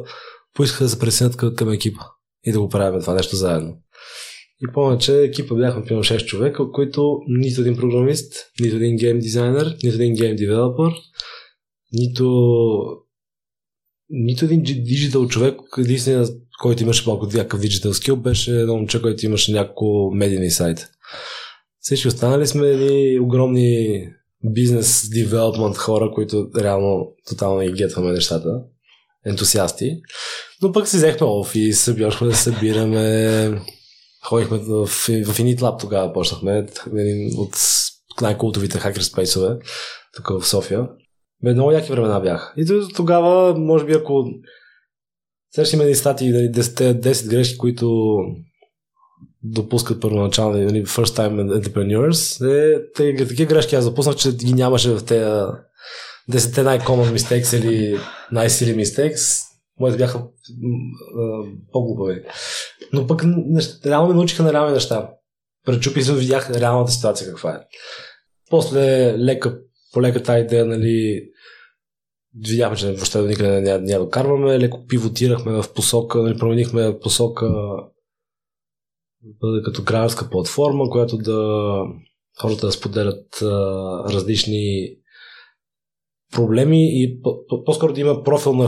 поискаха да се присъединят към екипа и да го правим това нещо заедно. И помня, че екипа бяхме примерно 6 човека, които нито един програмист, нито един гейм дизайнер, нито един гейм девелопер, нито нито един диджитал човек, единственият, който имаше малко някакъв диджитал скил, беше едно момче, който имаше няколко медийни сайт. Всички останали сме едни огромни бизнес девелопмент хора, които реално тотално и гетваме нещата. Ентусиасти. Но пък си взехме офис, бяхме да събираме. Ходихме в, в Init тогава почнахме. Един от най-култовите хакер спейсове тук в София. Бе, много яки времена бяха. И тогава, може би, ако сега има статии, 10, 10 грешки, които допускат първоначални, нали, first time entrepreneurs, е, те, такива грешки аз запуснах, че ги нямаше в тези 10 най-common mistakes или най-сили mistakes. Моите бяха по-глупави. Но пък реално ме научиха на реални неща. Пречупи се, видях реалната ситуация каква е. После лека, по лека тази идея, нали, видяхме, че въобще до никъде няма, няма да карваме, леко пивотирахме в посока, нали, променихме посока бъде като гражданска платформа, която да хората да споделят а, различни проблеми и по-скоро да има профил на,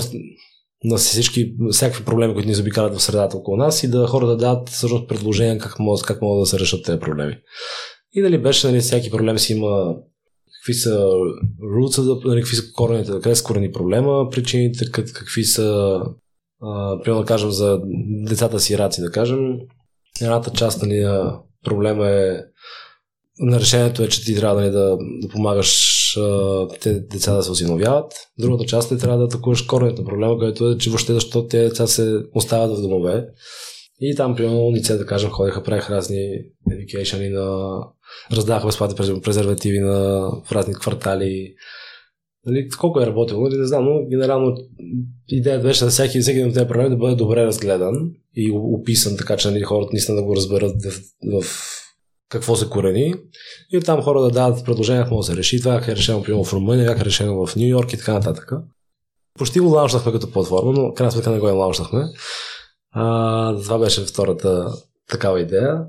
на всички, всякакви проблеми, които ни забикарат в средата около нас и да хората да дадат всъщност предложения как могат, как могат да се решат тези проблеми. И дали беше, нали, всяки проблем си има какви са roots, нали, какви са корените, къде са корени проблема, причините, какви са, примерно да кажем за децата си раци, да кажем, Едната част нали, на проблема е на решението е, че ти трябва нали, да, да помагаш те деца да се осиновяват. Другата част е трябва да атакуваш коренето на проблема, който е, че въобще защо тези деца се оставят в домове. И там, примерно, унице, да кажем, ходиха, правиха разни education на... Раздаваха безплатни презервативи на в разни квартали. Нали, колко е работило, нали, не знам, но генерално идеята беше да всеки, всеки от тези проблеми да бъде добре разгледан и описан, така че нали, хората наистина да го разберат в, в какво се корени. И оттам хора да дадат предложения, какво да се реши. Това е решено, примерно, в Румъния, как е решено в Нью Йорк и така нататък. Почти го лаунчнахме като платформа, но крайна сметка не го лаунчнахме. А, това беше втората такава идея.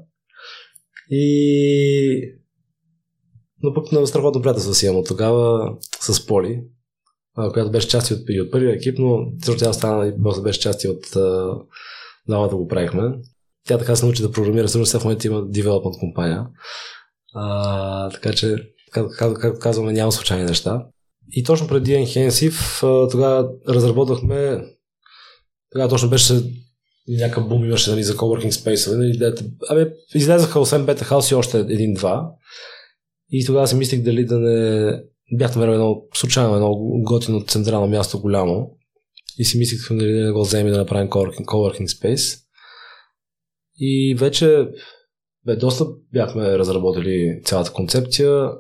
И но пък на страхотно приятелство си имам тогава с Поли, която беше част от, от първия екип, но също тя стана и беше част от двамата го правихме. Тя така се научи да програмира, всъщност в момента има девелопмент компания. А, така че, както, както казваме, няма случайни неща. И точно преди Enhensive тогава разработвахме тогава точно беше някакъв бум имаше нали, за coworking space. Нали, абе, излезаха освен Beta House и още един-два. И тогава си мислих дали да не... Бях намерил едно, случайно едно готино централно място голямо. И си мислих дали да не го вземем да направим coworking, coworking space. И вече бе, доста бяхме разработили цялата концепция.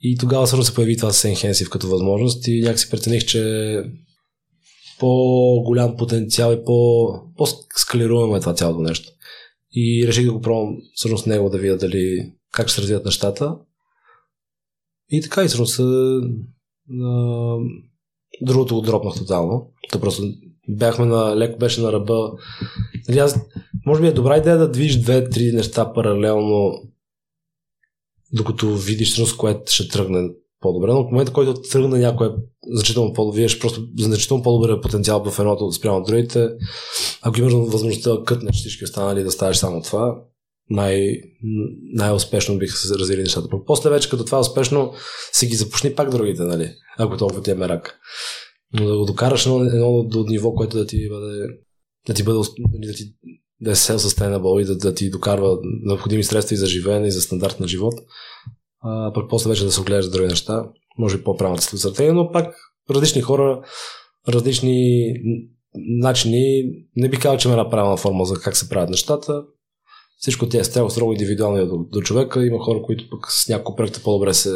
И тогава също се появи това с Enhensive като възможност и някак си прецених, че по-голям потенциал и по, по-скалируемо е това цялото нещо. И реших да го пробвам всъщност него да видя дали как ще се развият нещата. И така и всъщност другото го дропнах тотално. То просто бяхме на, леко беше на ръба. Нали, аз, може би е добра идея да движиш две-три неща паралелно, докато видиш всъщност което ще тръгне по-добре, но в момента, който тръгне някое значително по-добре, просто значително по-добре потенциал в едното спрямо другите. Ако имаш възможността да кътнеш всички останали да ставиш само това, най- най-успешно биха се развили нещата. После вече, като това е успешно, си ги започни пак другите, нали? Ако толкова ти е мерак. Но да го докараш едно, едно до ниво, което да ти бъде да ти бъде нали, да, ти, да е self-sustainable и да, да ти докарва необходими средства и за живеене, и за стандарт на живот. А, пък после вече да се огледаш други неща. Може и по-правилната стратегия, но пак различни хора, различни начини. Не би казал, че има една правилна форма за как се правят нещата. Всичко тя е строго, строго индивидуално до, до човека. Има хора, които пък с няколко проекта по-добре се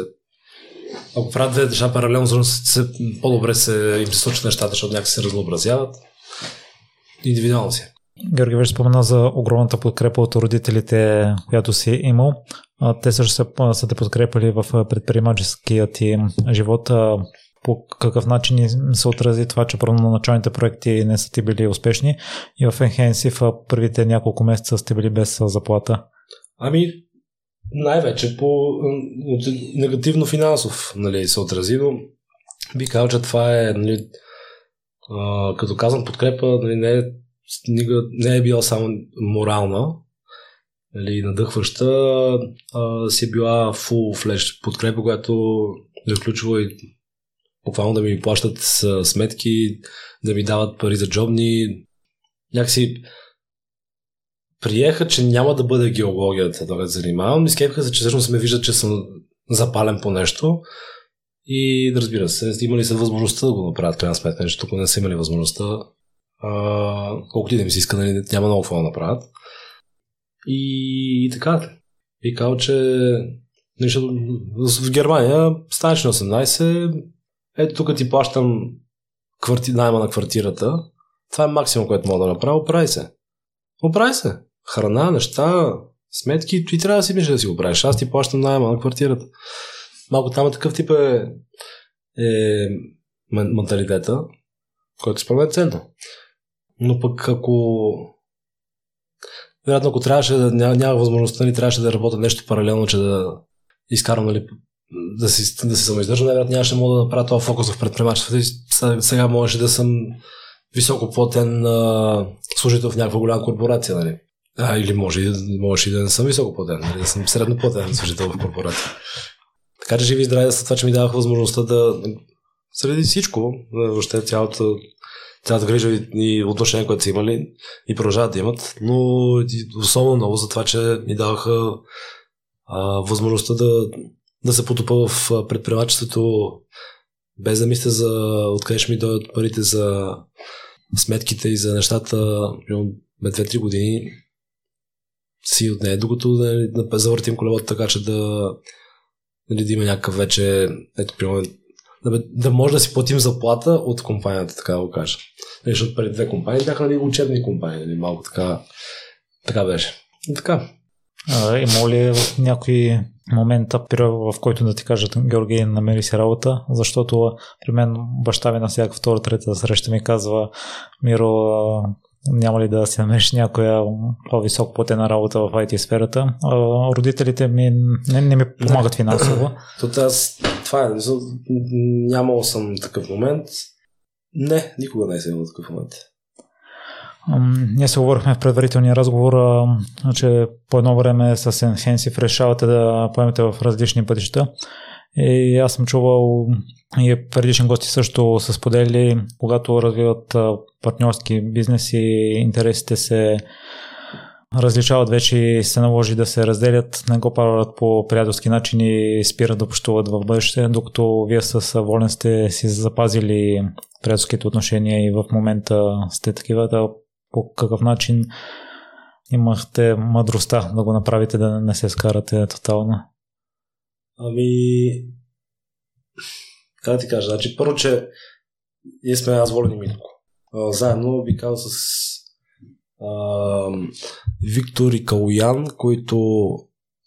ако правят две неща паралелно, се, по-добре се, им се случват нещата, защото някак се разнообразяват. Индивидуално си. Георги вече спомена за огромната подкрепа от родителите, която си имал. Те също са, са те подкрепили в предприемаческия ти живот по какъв начин се отрази това, че първоначалните проекти не са ти били успешни и в Enhensive първите няколко месеца сте били без заплата? Ами, най-вече по негативно финансов нали, се отрази, но би казал, че това е, нали, като казвам подкрепа, нали, не, е, не е била само морална, нали, надъхваща, а, си е била full flash подкрепа, която е ключова и буквално да ми плащат с сметки, да ми дават пари за джобни. Някакси приеха, че няма да бъде геологията да занимавам. Изкепиха се, че всъщност ме виждат, че съм запален по нещо. И разбира се, имали са възможността да го направят, крайна сметка, защото тук не са имали възможността. Колкото и да ми се иска, нали, няма много какво да направят. И, и така. И казал, че нещо, в Германия станеш на 18, ето тук ти плащам кварти, найма на квартирата. Това е максимум, което мога да направя. Оправи се. Оправи се. Храна, неща, сметки, ти трябва да си мислиш да си го правиш. Аз ти плащам найма на квартирата. Малко там е такъв тип е, е менталитета, който според мен е ценно. Но пък ако вероятно ако трябваше да няма, няма възможността ни трябваше да работя нещо паралелно, че да изкарам нали, да си, да си самоиздържам, най-вероятно нямаше мога да направя това фокус в предприемачеството. Сега можеше да съм високо платен а, служител в някаква голяма корпорация, нали? А, или може, може и да не съм високо платен, нали? да съм средно платен служител в корпорация. Така че живи и здрави за това, че ми даваха възможността да среди всичко, въобще цялата, цялата грижа и отношение, което са имали и продължават да имат, но особено много за това, че ми даваха а, възможността да, да се потопа в предприемачеството без да мисля за откъде ще ми дойдат парите за сметките и за нещата, ме 2-3 години. Си от нея, докато да, да завъртим колелото така, че да, нали, да има някакъв вече, ето, примерно, да, да може да си платим заплата от компанията, така да го кажа. Нали, защото преди две компании бяха нали, учебни компании, нали, малко така, така беше. И така. А, има ли в някой момент, период, в който да ти кажат, Георги, намери си работа, защото при мен баща ми на всяка втора, трета среща ми казва, Миро, няма ли да си намериш някоя по-високо платена работа в IT сферата. Родителите ми не, не ми помагат финансово. <clears throat> То аз, това е, нямал съм такъв момент. Не, никога не съм имал такъв момент. Ние се говорихме в предварителния разговор, че по едно време с Enhensive решавате да поемете в различни пътища. И аз съм чувал и предишни гости също са споделили, когато развиват партньорски бизнеси, интересите се различават вече и се наложи да се разделят, не го правят по приятелски начин и спират да общуват в бъдеще, докато вие с Волен сте си запазили приятелските отношения и в момента сте такива, да по какъв начин имахте мъдростта да го направите, да не се скарате тотално? Ами, как да ти кажа, значи първо, че ние сме аз Волен и Митко. Заедно би казал с а, Виктор и Калуян, които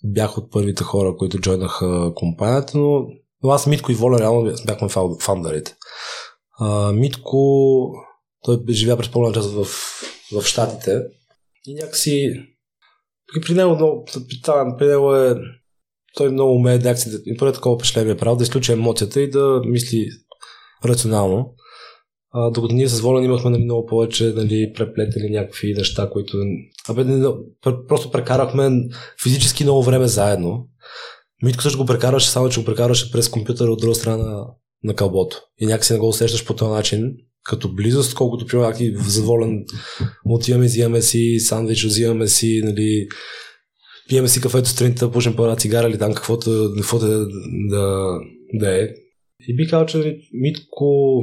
бях от първите хора, които джойнаха компанията, но, но аз Митко и Воля реално бяхме фаундърите. А, Митко, той живя през по част в, в Штатите и някакси при него, много, при него е той много умее да акция, и първо такова впечатление е право, да изключи емоцията и да мисли рационално. А, докато ние с Волен имахме нали, много повече нали, преплетели някакви неща, които... Абе, не, просто прекарахме физически много време заедно. Митко също го прекарваше, само че го прекарваше през компютъра от друга страна на, кълбото. И някакси не го усещаш по този начин, като близост, колкото примерно за Волен отиваме, взимаме си сандвич, взимаме си, нали, пиеме си кафето сутринта, пушим една цигара или там каквото, каквото да, да, да е. И би казал, че Митко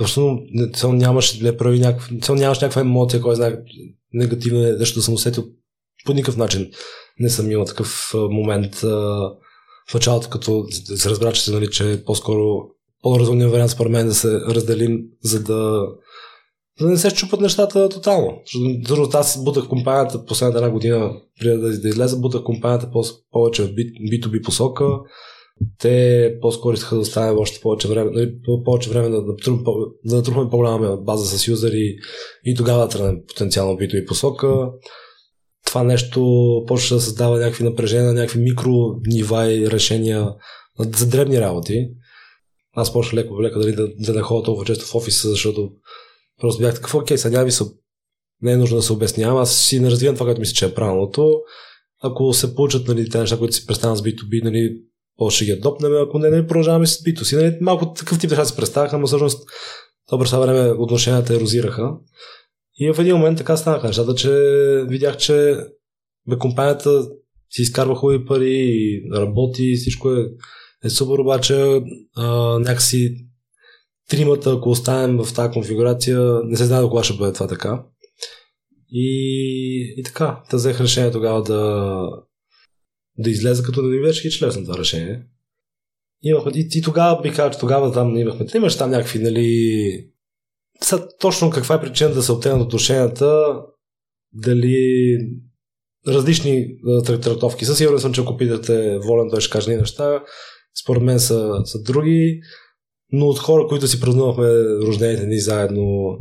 защото нямаш да прави някакъв, нямаш някаква емоция, кой знае негативна, защото съм усетил по никакъв начин. Не съм имал такъв момент в началото, като се разбра, че, нали, че е по-скоро по-разумният вариант според мен е да се разделим, за да за да не се чупат нещата тотално. Защото аз бутах компанията последната една година, преди да, да излезе, бутах компанията по- повече в B2B посока. Те по-скоро искаха да оставя още повече време, нали, повече време да, да, натрупаме по-голяма база с юзери и тогава да тръгнем потенциално в B2B посока. Това нещо почва да създава някакви напрежения, някакви микро нива и решения за дребни работи. Аз почвам леко леко дали да, да не ходя толкова често в офиса, защото Просто бях такъв, окей, сега ви се... не е нужно да се обяснявам, аз си не развивам това, което мисля, че е правилното ако се получат нали, те неща, които си представям с B2B, нали, по-ще ги адопнем, ако не, не продължаваме с B2C. Нали, малко такъв тип неща се представяха, но всъщност то през това време отношенията ерозираха. И в един момент така станаха нещата, че видях, че бе, компанията си изкарва хубави пари, работи, всичко е, е супер, обаче а, някакси тримата, ако останем в тази конфигурация, не се знае кога ще бъде това така. И, и така, да взех решение тогава да, да излезе, като да ви вече член на това решение. Имахме, и, и тогава би казал, че тогава там имахме, имаш там някакви, нали, са, точно каква е причина да се оттегнат отношенията, дали различни трактовки. Със сигурен съм, че ако питате Волен, той ще каже неща. Според мен са, са други, но от хора, които си празнувахме рождените ни заедно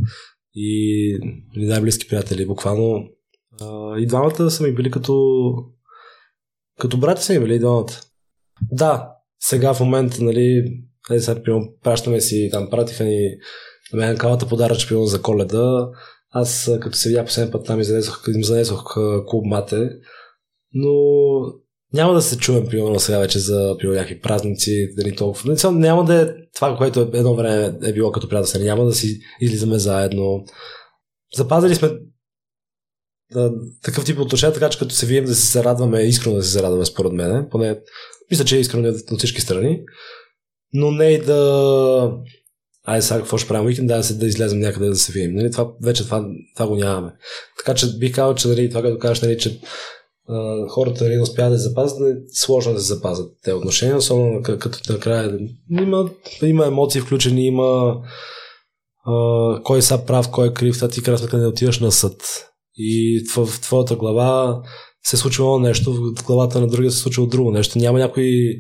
и най-близки приятели, буквално. и двамата са ми били като като брати са ми били и двамата. Да, сега в момента, нали, е, сега, пращаме си, там пратиха ни на мен калата подаръч пилон за коледа. Аз като се видях последния път там и занесох, им занесох клуб мате, но няма да се чуем примерно сега вече за примерно, някакви празници, да ни толкова. Няма да е това, което едно време е било като приятел. Няма да си излизаме заедно. Запазили сме да, такъв тип отношения, така че като се видим да се зарадваме, искрено да се зарадваме според мен. Поне мисля, че е искрено от всички страни. Но не и да айде сега какво ще правим уикенд, да, да излезем някъде да се видим. Нали, това, вече това, това го нямаме. Така че бих казал, че нали, това като кажеш, нали, че а, хората нали, успяват да запазят, нали, сложно да запазят те отношения, особено като накрая има, има емоции включени, има а, кой са прав, кой е крив, това ти красна не отиваш на съд. И в, в твоята глава се е случва нещо, в главата на другия се е случва друго нещо. Няма някой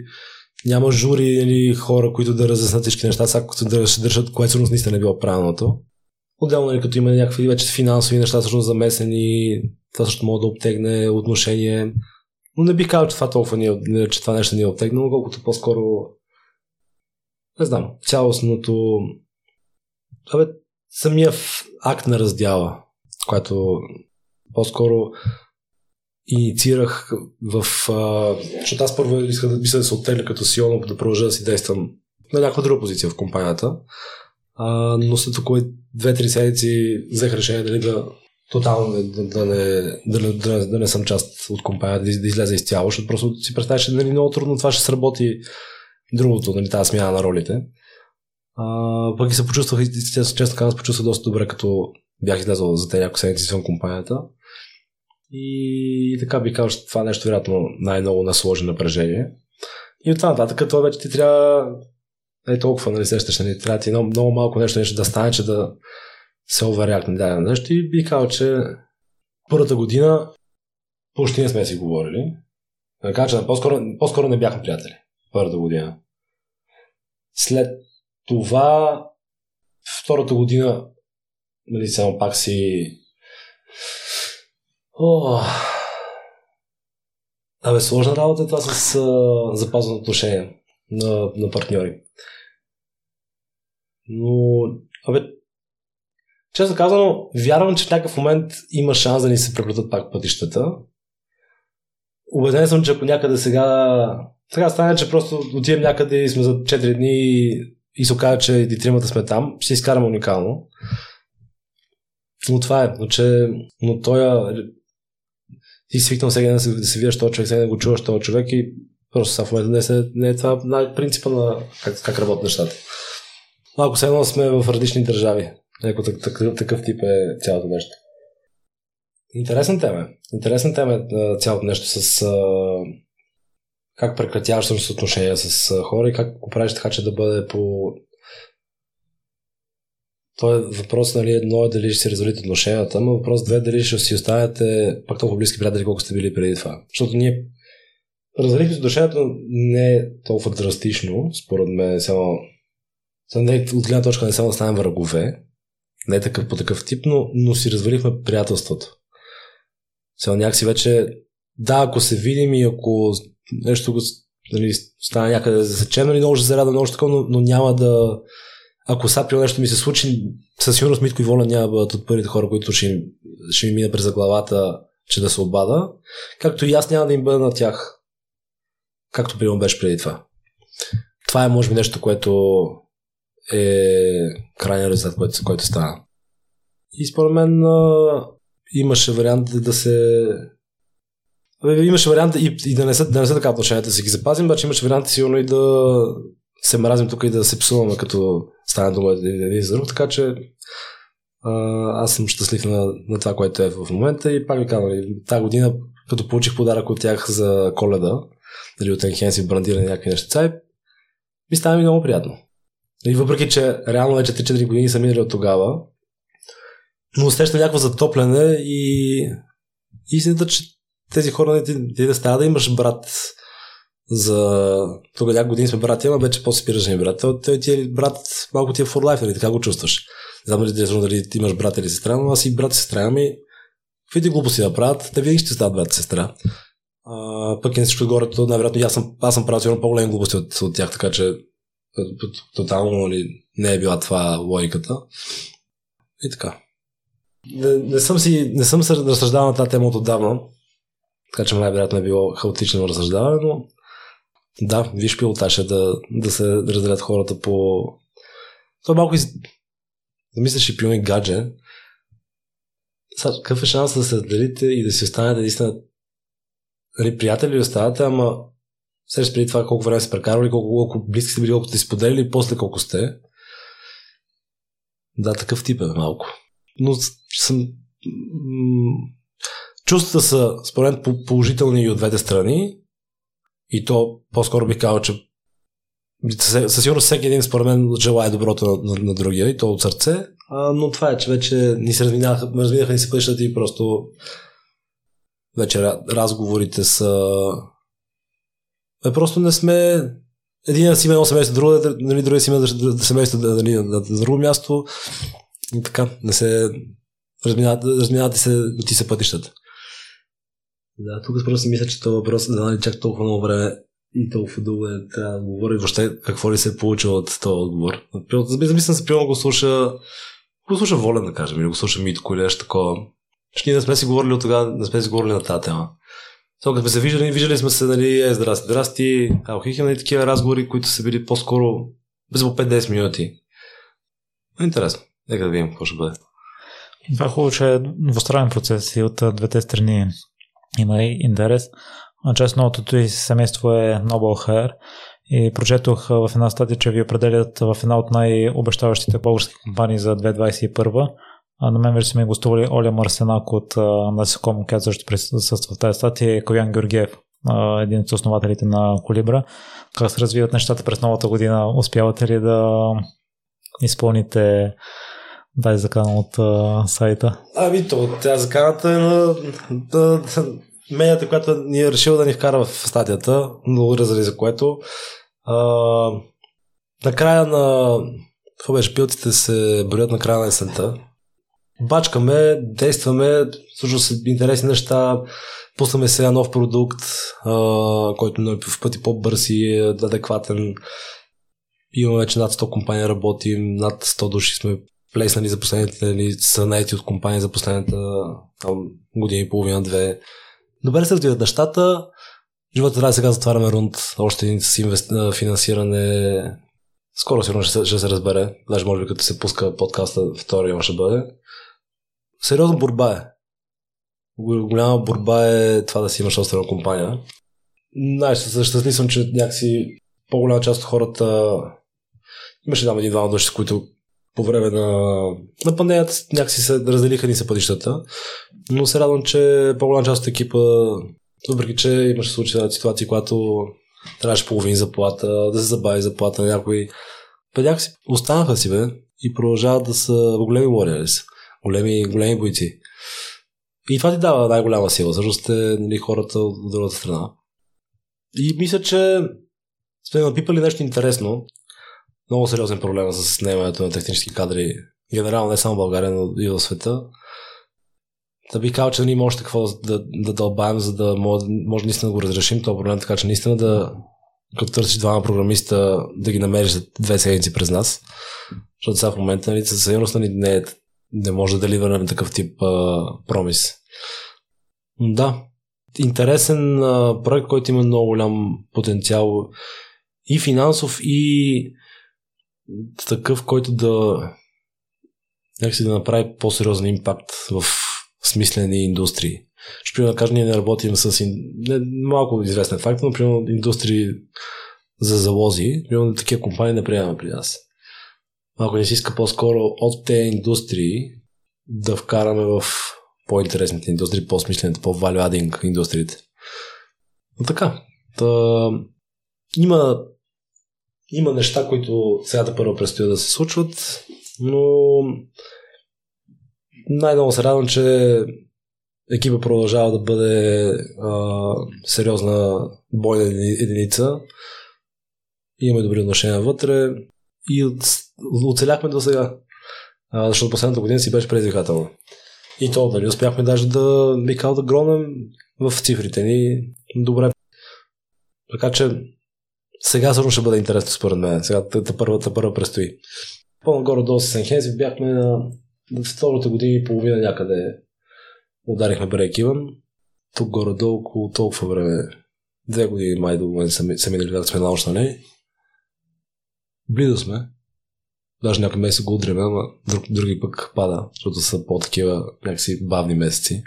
няма жури или хора, които да разяснат всички неща, сега да се държат, което всъщност наистина не било правилното. Отделно, нали, като има някакви вече финансови неща, също замесени, това също може да обтегне отношение. Но не бих казал, че това толкова ни, е, че това нещо ни е обтегнало, колкото по-скоро не знам, цялостното Абе, самия акт на раздяла, което по-скоро инициирах в... А, защото аз първо исках да мисля да се оттегля като Сиона, да продължа да си действам на някаква друга позиция в компанията. А, но след около две-три седмици взех решение дали да тотално да, да, не, да, да, да не съм част от компанията, да, да излезе изцяло, защото просто си представяш, че нали, много трудно това ще сработи другото, нали, тази смяна на ролите. А, пък и се почувствах, честно, честно казвам, се почувствах доста добре, като бях излезъл за тези няколко седмици извън компанията. И, така би казал, че това нещо вероятно най-много насложи напрежение. И от нататък, това вече ти трябва е толкова, нали, сещаш, нали, трябва ти много, малко нещо, нещо да стане, че да се оверякне дадено нещо. И би казал, че първата година почти не сме си говорили. Така че по-скоро, по-скоро не бяхме приятели. Първата година. След това, втората година, нали, само пак си О, Абе, сложна работа е това с а, отношение на, на партньори. Но, абе, честно казано, вярвам, че в някакъв момент има шанс да ни се преплетат пак пътищата. Убеден съм, че ако някъде сега... Сега стане, че просто отидем някъде и сме за 4 дни и се окаже, че и тримата сме там, ще изкараме уникално. Но това е. Но, че, но той ти свикнал сега да се, да се видиш този човек, сега да го чуваш този човек и просто в момента не, се, не е това най- принципа на как, как работят нещата. Малко все едно сме в различни държави. Неко такъв, такъв тип е цялото нещо. Интересна тема. Интересна тема е цялото нещо с а, как прекратяваш с отношения с хора и как го правиш така, че да бъде по това е въпрос, нали, едно е дали ще си развалите отношенията, но въпрос две дали ще си оставяте пак толкова близки приятели, колко сте били преди това. Защото ние развалихме отношенията не е толкова драстично, според мен, само от гледна точка не само да станем врагове, не е такъв по такъв тип, но, но си развалихме приятелството. Сега някакси вече, да, ако се видим и ако нещо нали, стане някъде да засечем, нали, много ще се много ще такова, но, но няма да ако сега нещо ми се случи, със сигурност Митко и Воля няма да бъдат от първите хора, които ще, им, ще ми мине през главата че да се обада, както и аз няма да им бъда на тях, както примерно беше преди това. Това е може би нещо, което е крайният резултат, който, който стана. И според мен а, имаше вариант да се Имаше вариант и, и да, не са, да не са така отношенията, да си ги запазим, обаче имаше вариант сигурно и да се мразим тук и да се псуваме, като стане дума един за друг, така че а, аз съм щастлив на, на това, което е в момента и пак ви казвам, нали, тази година, като получих подарък от тях за коледа, дали от Enhance брандирани някакви неща, ми става ми много приятно. И въпреки, че реално вече 3-4 години са минали от тогава, но усещам някакво затопляне и истината, че тези хора ти, ти да става да имаш брат за тогава няколко години сме брати, ама вече спираш да брат. Той, той ти е брат, малко ти е for life, нали? така го чувстваш. Не знам дали, дали ти имаш брат или сестра, но аз и брат и сестра, ами какви ти глупости да правят, те винаги ще стават брат и сестра. Пък и на всичко отгоре, то най-вероятно аз съм, аз съм правил по-големи глупости от, от тях, така че тотално нали, не е била това логиката. И така. Не, не съм си, не съм се разсъждавал на тази тема от отдавна, така че най-вероятно е било хаотично разсъждаване, но да, виж пилотаж да, да се разделят хората по... Това малко из... да мислиш и пилни гадже. Сега, какъв е шанс да се разделите и да си останете наистина нали, приятели оставате, ама срещу преди това колко време сте прекарвали, колко, колко близки сте били, колко сте споделили, после колко сте. Да, такъв тип е малко. Но съм... Чувствата са, според положителни и от двете страни. И то по-скоро би казал, че със сигурност всеки един според мен желая доброто на, на, на другия и то от сърце. А, но това е, че вече ни се разминаха, разминаха ни се пъщата и просто вече разговорите са е, просто не сме един си има едно семейство, друго, нали, другия си има семейство нали, на, друго място и така, не се разминават се, ти се пътищата. Да, тук просто си мисля, че това въпрос да нали, чак толкова много време и толкова дълго е трябва да говори въобще какво ли се е получило от този отговор. Замислям се, примерно го слуша го слуша Волен, да кажем, или го слуша Митко или нещо такова. Ще ние не сме си говорили от тогава, не сме си говорили на тази тема. Като сме се виждали, виждали сме се, нали, е, здрасти, здрасти, алхихи, нали, такива разговори, които са били по-скоро без 5-10 минути. Интересно. Нека да видим какво ще бъде. Това е хубаво, че е двустранен процес и от двете страни има и интерес. Част новото и семейство е Noble Hair и прочетох в една статия, че ви определят в една от най-обещаващите български компании за 2021. На мен вече сме гостували Оля Марсенак от Насеком, която също присъства в тази статия, и Коян Георгиев, един от основателите на Колибра. Как се развиват нещата през новата година? Успявате ли да изпълните Дай закана от а, сайта. Ами то, тя заканата е на, на, медията, която ни е решила да ни вкара в статията, много разрези за което. А, накрая на... Какво беше? Пилците се броят на края на есента. Бачкаме, действаме, всъщност интересни неща. Пуснаме сега нов продукт, а, който е в пъти по-бърз и е адекватен. Имаме вече над 100 компании работим, над 100 души сме плеснали за последните, нали, са наети от компания за последната там, година и половина, две. Добре се развиват нещата. Живота трябва сега затваряме рунд, още един с инвест... финансиране. Скоро сигурно ще, ще се разбере. Даже може би като се пуска подкаста, втория ще бъде. Сериозна борба е. Голяма борба е това да си имаш собствена компания. Най-щастлив съм, че някакси по-голяма част от хората имаше там един-двама души, с които по време на, на пандемията някакси се разделиха ни се пътищата, но се радвам, че по-голяма част от екипа, въпреки че имаше случаи ситуации, когато трябваше половин заплата, да се забави заплата на някой, па някакси останаха си, бе, и продължават да са големи warriors, големи, големи бойци. И това ти дава най-голяма сила, защото сте нали, хората от другата страна. И мисля, че сме напипали нещо интересно много сериозен проблем с наемането на технически кадри. Генерално не само в България, но и в света. Да би казал, че ние може какво да, да дълбаем, за да може, може наистина да го разрешим този проблем, така че наистина да като търсиш двама програмиста, да ги намериш за две седмици през нас. Защото сега в момента нали, със сигурност нали, не, не може да деливаме такъв тип а, промис. Да. Интересен а, проект, който има много голям потенциал и финансов, и такъв, който да някакси да направи по-сериозен импакт в смислени индустрии. Ще примерно да кажа, ние не работим с не, малко известен факт, но примерно индустрии за залози, примерно такива компании не приемаме при нас. Ако не си иска по-скоро от тези индустрии да вкараме в по-интересните индустрии, по-смислените, по-value индустриите. Но така. Та, има, има неща, които сега да първо предстои да се случват, но най-много се радвам, че екипа продължава да бъде а, сериозна бойна единица. Имаме добри отношения вътре и оцеляхме до сега. А, защото последната година си беше предизвикателна. И то, дали успяхме даже да, Микал, да гронем в цифрите ни добре. Така че сега също ще бъде интересно според мен. Сега та първата първа предстои. По-нагоре до Сенхензи бяхме на втората година и половина някъде ударихме брейк Иван. Тук горе-долу около толкова време. Две години май до момента са, минали да сме научнали. Близо сме. Даже някои месеци го удреме, ама друг, други пък пада, защото са по-такива някакси бавни месеци.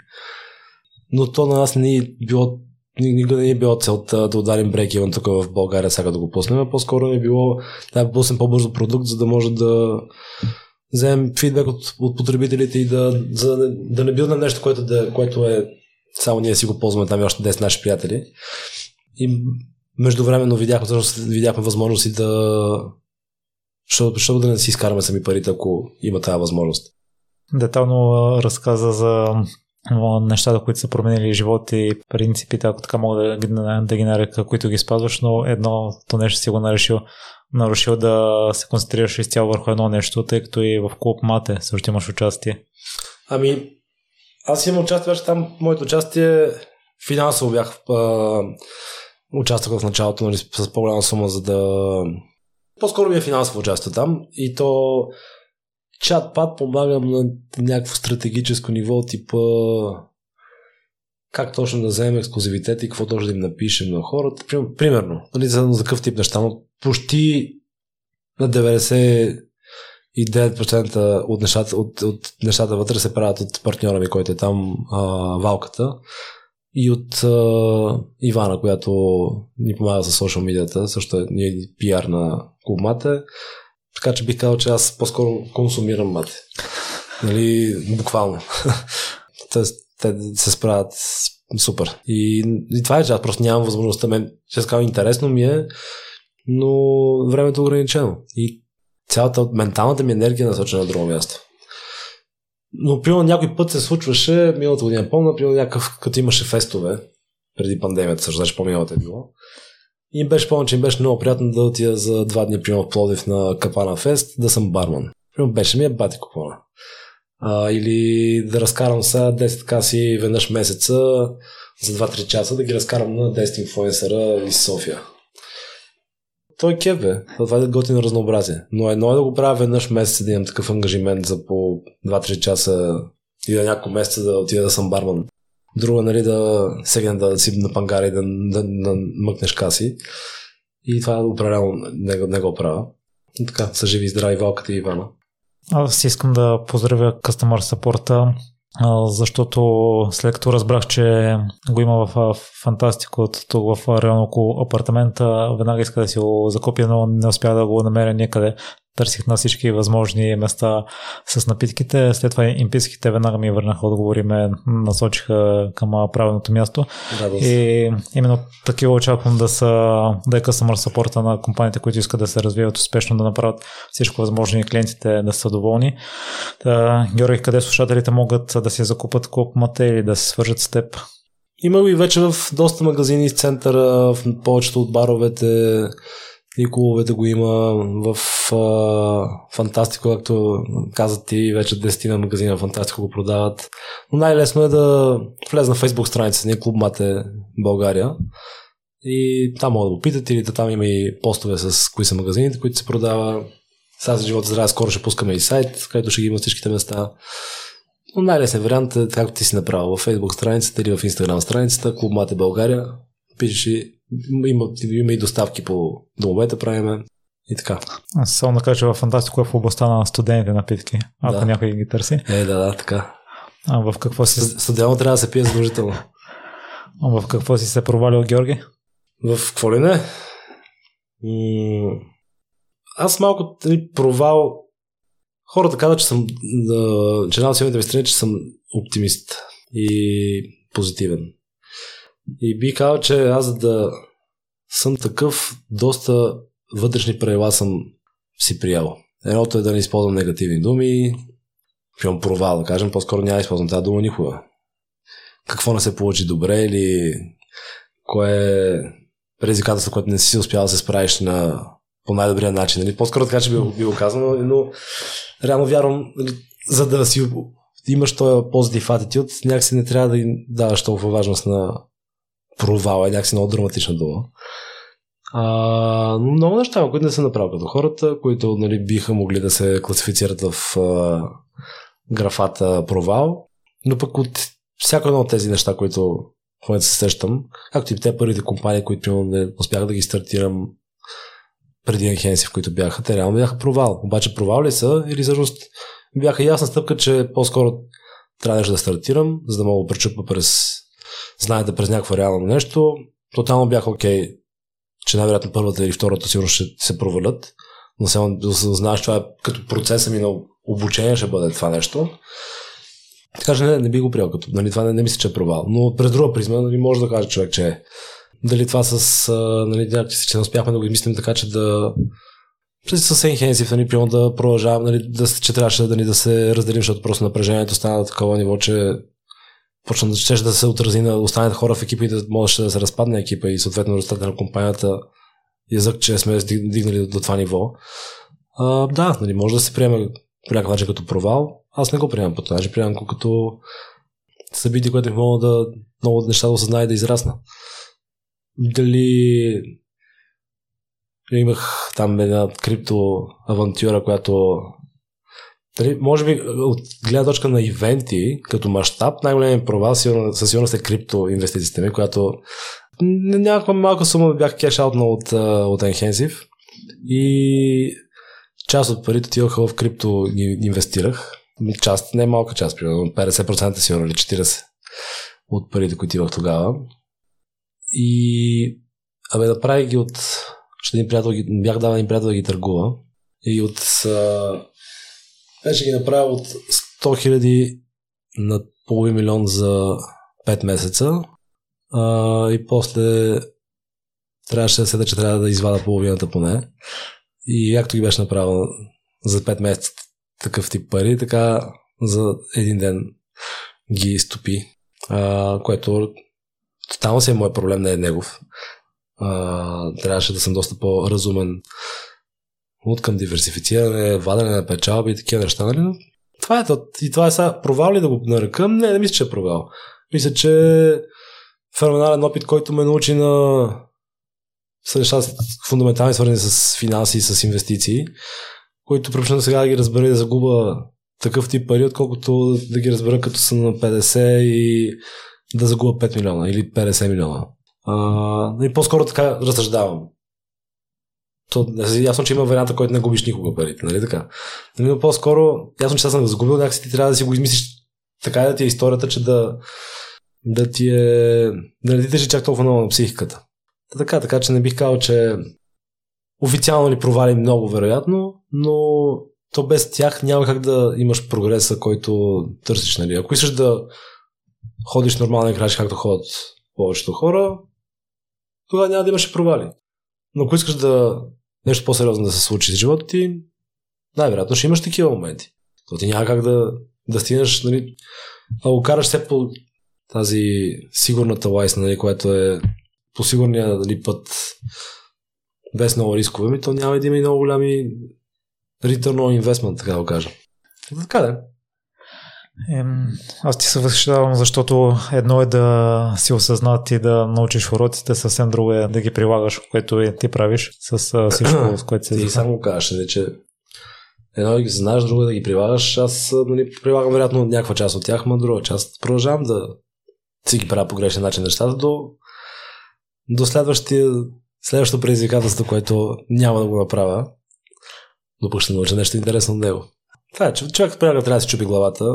Но то на нас не е било никога не е било целта да ударим брейк Иван тук в България сега да го пуснем, а по-скоро е било да пуснем по-бързо продукт, за да може да вземем фидбек от, от потребителите и да, за, да не билднем нещо, което, да, което е само ние си го ползваме там и още 10 наши приятели. И междувременно видяхме, видяхме възможности да защото, да не си изкараме сами парите, ако има тази възможност. Детално разказа за нещата, които са променили живот и принципите, ако така мога да, да, да ги нарека, които ги спазваш, но едното нещо си го нарешил, нарушил да се концентрираш изцяло върху едно нещо, тъй като и в клуб Мате също имаш участие. Ами, аз имам участие, беше там моето участие финансово бях а, участвах в началото нали, с по-голяма сума, за да по-скоро ми е финансово участие там и то чат-пат помагам на някакво стратегическо ниво, типа как точно да вземем ексклюзивитет и какво точно да им напишем на хората. Примерно, нали, за, такъв тип неща, но почти на 99% от нещата, от, от нещата вътре се правят от партньора ми, който е там, а, Валката и от а, Ивана, която ни помага за социал медията, също е, ние пиар на Клуб Мате. Така че бих казал, че аз по-скоро консумирам мате. Нали, буквално. <laughs> Тоест, те се справят супер. И, и това е, че аз просто нямам възможността. Мен, че казвам, интересно ми е, но времето е ограничено. И цялата менталната ми енергия е насочена на друго място. Но, примерно, някой път се случваше, миналата година помня, примерно, някакъв, като имаше фестове, преди пандемията, също, значи по-миналата е било. И беше помня, че им беше много приятно да отида за два дни, примерно, в Плодив на Капана Фест, да съм барман. Примерно, беше ми е бати купона. А, или да разкарам сега 10 каси веднъж месеца за 2-3 часа, да ги разкарам на 10 инфлуенсъра из София. Той е кеф, бе. Това е готино разнообразие. Но едно е да го правя веднъж месец, да имам такъв ангажимент за по 2-3 часа и да няколко месеца да отида да съм барман. Друго, нали, да сегна да си на пангара и да, да, да мъкнеш каси. И това определено не, не го правя. И така, са живи здрави Валката и Ивана. Аз искам да поздравя Customer Support защото след като разбрах, че го има в Фантастико от тук в район около апартамента, веднага иска да си го закупя, но не успя да го намеря никъде търсих на всички възможни места с напитките. След това имписките веднага ми върнаха отговори, ме насочиха към правилното място. Да, и именно такива очаквам да са да е customer support на компаниите, които искат да се развиват успешно, да направят всичко възможно и клиентите да са доволни. Та, Георги, къде слушателите могат да си закупат купмата или да се свържат с теб? Има го и вече в доста магазини в центъра, в повечето от баровете и клубовете го има в а, Фантастико, както казат ти, вече 10 на магазина Фантастико го продават. Но най-лесно е да влезе на фейсбук страница ни, Клуб Мате България. И там могат да го питат или да там има и постове с кои са магазините, които се продава. Сега за живота здраве скоро ще пускаме и сайт, където ще ги има всичките места. Но най-лесният вариант е, както ти си направил в Facebook страницата или в Instagram страницата, Клуб Мате България, пишеш и има, има и доставки по домовете, правиме и така. Аз само да кажа, Фантастико е в областта на студените напитки, ако Да. някой ги търси. Е, да, да, така. А в какво си, Студено трябва да се пие задължително. а в какво си се провалил, Георги? В какво ли не? М, Аз малко нали, провал. Хората казват, че съм да, че една от силните ми страни, е, че съм оптимист и позитивен. И би казал, че аз да съм такъв, доста вътрешни правила съм си приял. Едното е да не използвам негативни думи, имам провал, да кажем, по-скоро няма да използвам тази дума никога. Какво не се получи добре или кое е предизвикателство, което не си успял да се справиш на, по най-добрия начин. Нали? По-скоро така, че би, би го казано, но реално вярвам, нали, за да си имаш този позитив атитюд, някакси не трябва да даваш толкова важност на провала, е някакси много драматична дума. А, но много неща, които не са направил като хората, които нали, биха могли да се класифицират в а, графата провал, но пък от всяко едно от тези неща, които в момента се сещам, както и те първите компании, които не успях да ги стартирам преди в които бяха, те реално бяха провал. Обаче провал ли са или всъщност бяха ясна стъпка, че по-скоро трябваше да стартирам, за да мога да пречупа през знаете през някакво реално нещо. Тотално бях окей, че най-вероятно първата или втората сигурно ще се провалят. Но само да знаеш, това е като процеса ми на обучение ще бъде това нещо. Така че не, не би го приел като. Нали, това не, не мисля, че е провал. Но през друга призма нали, може да каже човек, че дали това с... Нали, някакси, че не успяхме да го измислим така, че да с Enhance, нали, примерно да продължавам, нали, да, че трябваше да, ни да се разделим, защото просто напрежението стана на такова ниво, че почна да, щеше да се отрази на останалите хора в екипа и да можеше да се разпадне екипа и съответно резултатите на компанията язък, че сме дигнали до това ниво. А, да, нали, може да се приеме по някакъв начин като провал. Аз не го приемам по този начин, приемам го като събитие, което ми мога да много неща да осъзнае и да израсна. Дали имах там една крипто авантюра, която дали, може би от гледна точка на ивенти, като мащаб, най-големият провал със сигурност е крипто инвестициите ми, която някаква малка сума бях кеш аутнал от, от Enhensive и част от парите отиваха в крипто инвестирах. Част, не малка част, примерно 50% сигурно или 40% от парите, които имах тогава. И абе да прави ги от ще един приятел, бях дал един приятел да ги търгува и от вече ги направя от 100 000 на половин милион за 5 месеца а, и после трябваше да седа, че трябва да извада половината поне. И както ги беше направил за 5 месеца такъв тип пари, така за един ден ги стопи. А, което тотално си е мой проблем, не е негов. А, трябваше да съм доста по-разумен от към диверсифициране, вадене на печалби и такива неща, нали? Това е, и това е сега провал ли да го нарекам? Не, не мисля, че е провал. Мисля, че феноменален опит, който ме научи на са неща фундаментални, свързани с финанси и с инвестиции, които препочитам сега да ги разбера и да загуба такъв тип пари, отколкото да ги разбера като съм на 50 и да загуба 5 милиона или 50 милиона. А, и по-скоро така разсъждавам. То, ясно, че има варианта, който не губиш никога парите, нали така? Но по-скоро, ясно, че аз съм го загубил, някакси ти трябва да си го измислиш така да ти е историята, че да, да ти е... да не ти тежи чак толкова много на психиката. Така, така че не бих казал, че официално ли провали много, вероятно, но то без тях няма как да имаш прогреса, който търсиш, нали? Ако искаш да ходиш нормално и краш, както ходят повечето хора, тогава няма да имаш провали. Но ако искаш да нещо по-сериозно да се случи с живота ти, най-вероятно ще имаш такива моменти. То ти няма как да, да стигнеш, нали, да го караш все по тази сигурната лайс, нали, което е по сигурния нали, път без много рискове, ми то няма да има и много голями return on investment, така да го кажа. Така да. Ем, аз ти се възхищавам, защото едно е да си осъзнат и да научиш уроците, съвсем друго е да ги прилагаш, което и ти правиш с <clears throat> всичко, с което се Ти само кажеш, не, че едно да ги знаеш, друго да ги прилагаш. Аз нали, прилагам вероятно някаква част от тях, но друга част продължавам да си ги правя по грешен начин нещата до, до следващия, следващото предизвикателство, което няма да го направя, но пък ще науча нещо интересно от него. Това е, човек трябва да си чупи главата,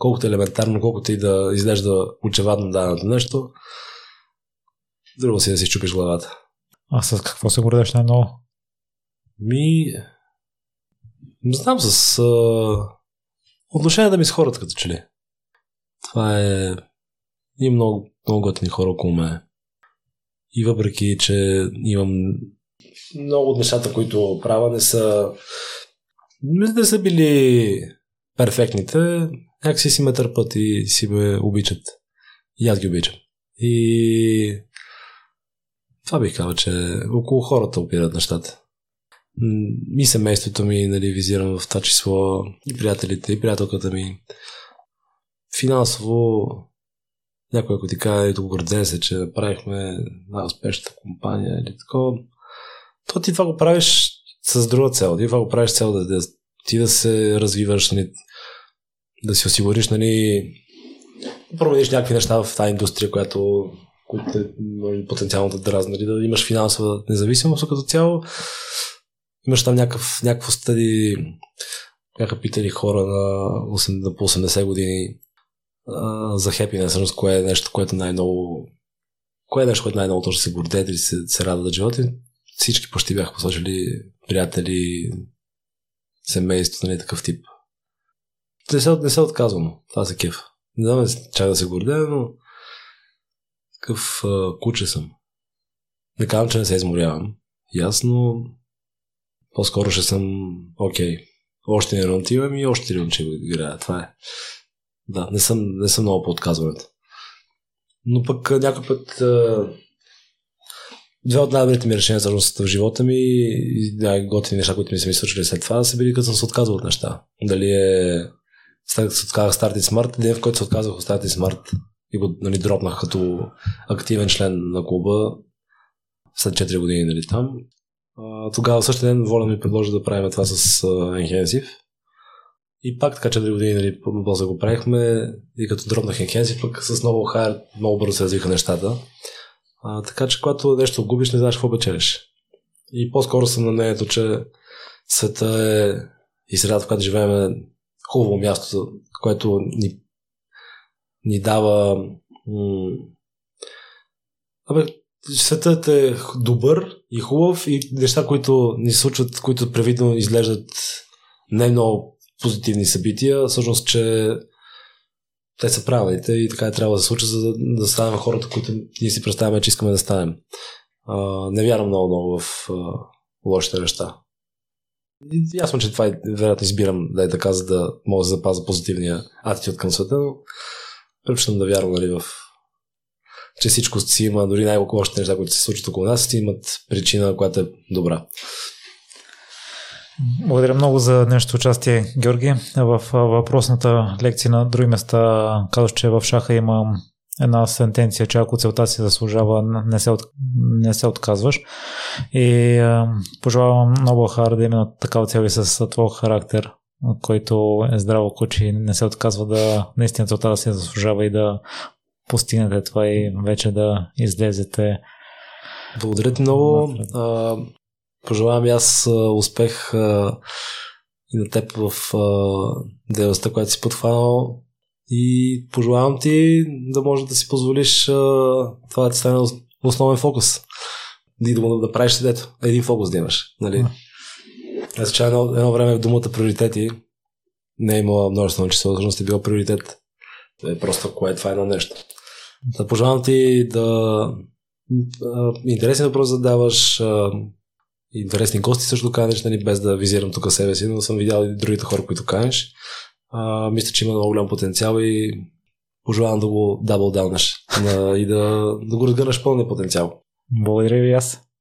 колкото елементарно, колкото и да изглежда очевадно даденото нещо, друго си да си чупиш главата. А с какво се гордеш най-много? Ми, не знам, с а... отношението ми с хората, като че ли. Това е... И много, много готини хора около мен. И въпреки, че имам много от нещата, които правя, не са не са били перфектните, някакси си ме търпат и си ме обичат. И аз ги обичам. И това бих казал, че около хората опират нещата. И семейството ми, нали, визирам в това число, и приятелите, и приятелката ми. Финансово, някой ако ти каже, тук горден се, че направихме най-успешната компания или такова, то ти това го правиш с друга цел. Ти това го правиш цел да, да ти да се развиваш, нали, да си осигуриш, нали, промениш някакви неща в тази индустрия, която които е нали, потенциално да дразни, нали, да имаш финансова независимост, като цяло имаш там някакъв, някакво стади, бяха питали хора на, 8, на по 80 години а, за happiness, кое е нещо, което най-много кое е нещо, което най-много точно се гордеят или се, се радват живота. Всички почти бяха посочили приятели, семейство, нали, такъв тип. Не се, не се отказвам. Това се кеф. Не знам чак да се гордея, но такъв а, куче съм. Не казвам, че не се изморявам. Ясно, по-скоро ще съм окей. Okay. Още не рунд имам и още ще го играя. Това е. Да, не съм, не съм много по отказването. Но пък някой път две от най-добрите ми решения всъщност в живота ми и най-готини неща, които ми са ми случили след това, са били като съм се отказал от неща. Дали е се отказах Start Smart, ден в който се отказах от Start Smart и го нали, дропнах като активен член на клуба след 4 години нали, там. А, тогава същия ден Воля ми предложи да правим това с Enhensive. И пак така 4 години нали, после го правихме и като дропнах Enhensive, пък с много хайр много бързо се развиха нещата. А, така че когато нещо губиш, не знаеш какво печелиш. И по-скоро съм на мнението, че света е и средата, в която живеем е хубаво място, което ни, ни дава м- Абе, светът е добър и хубав и неща, които ни случват, които превидно изглеждат не много позитивни събития, всъщност, че те са правилните и така е трябва да се случи, за да, да станем хората, които ние си представяме, че искаме да станем. А, не вярвам много, много в а, лошите неща. Ясно, че това е, вероятно избирам да е така, за да мога да запазя позитивния атитюд към света, но предпочитам да вярвам нали, в че всичко си има, дори най-лошите неща, които се случват около нас, си имат причина, която е добра. Благодаря много за днешното участие, Георги. В въпросната лекция на други места казваш, че в шаха има една сентенция, че ако целта си заслужава, не се, от, не се отказваш. И а, пожелавам много хара да има такава и с твой характер, който е здраво куче и не се отказва да наистина целта да се заслужава и да постигнете това и вече да излезете. Благодаря ти много. А, пожелавам и аз успех а, и на теб в дейността, която си подхванал. И пожелавам ти да можеш да си позволиш а, това да ти стане основен фокус. И да, да правиш седето. Един фокус да имаш. Нали? Аз че едно, едно време в думата приоритети не е имала множество число, всъщност е било приоритет. Е просто кое е това едно нещо. Да пожелавам ти да интересен въпрос задаваш, интересни гости също канеш, нали, без да визирам тук себе си, но съм видял и другите хора, които канеш. А, мисля, че има много голям потенциал и пожелавам да го дабл даунеш и да, да го разгърнеш пълния потенциал. Благодаря ви аз.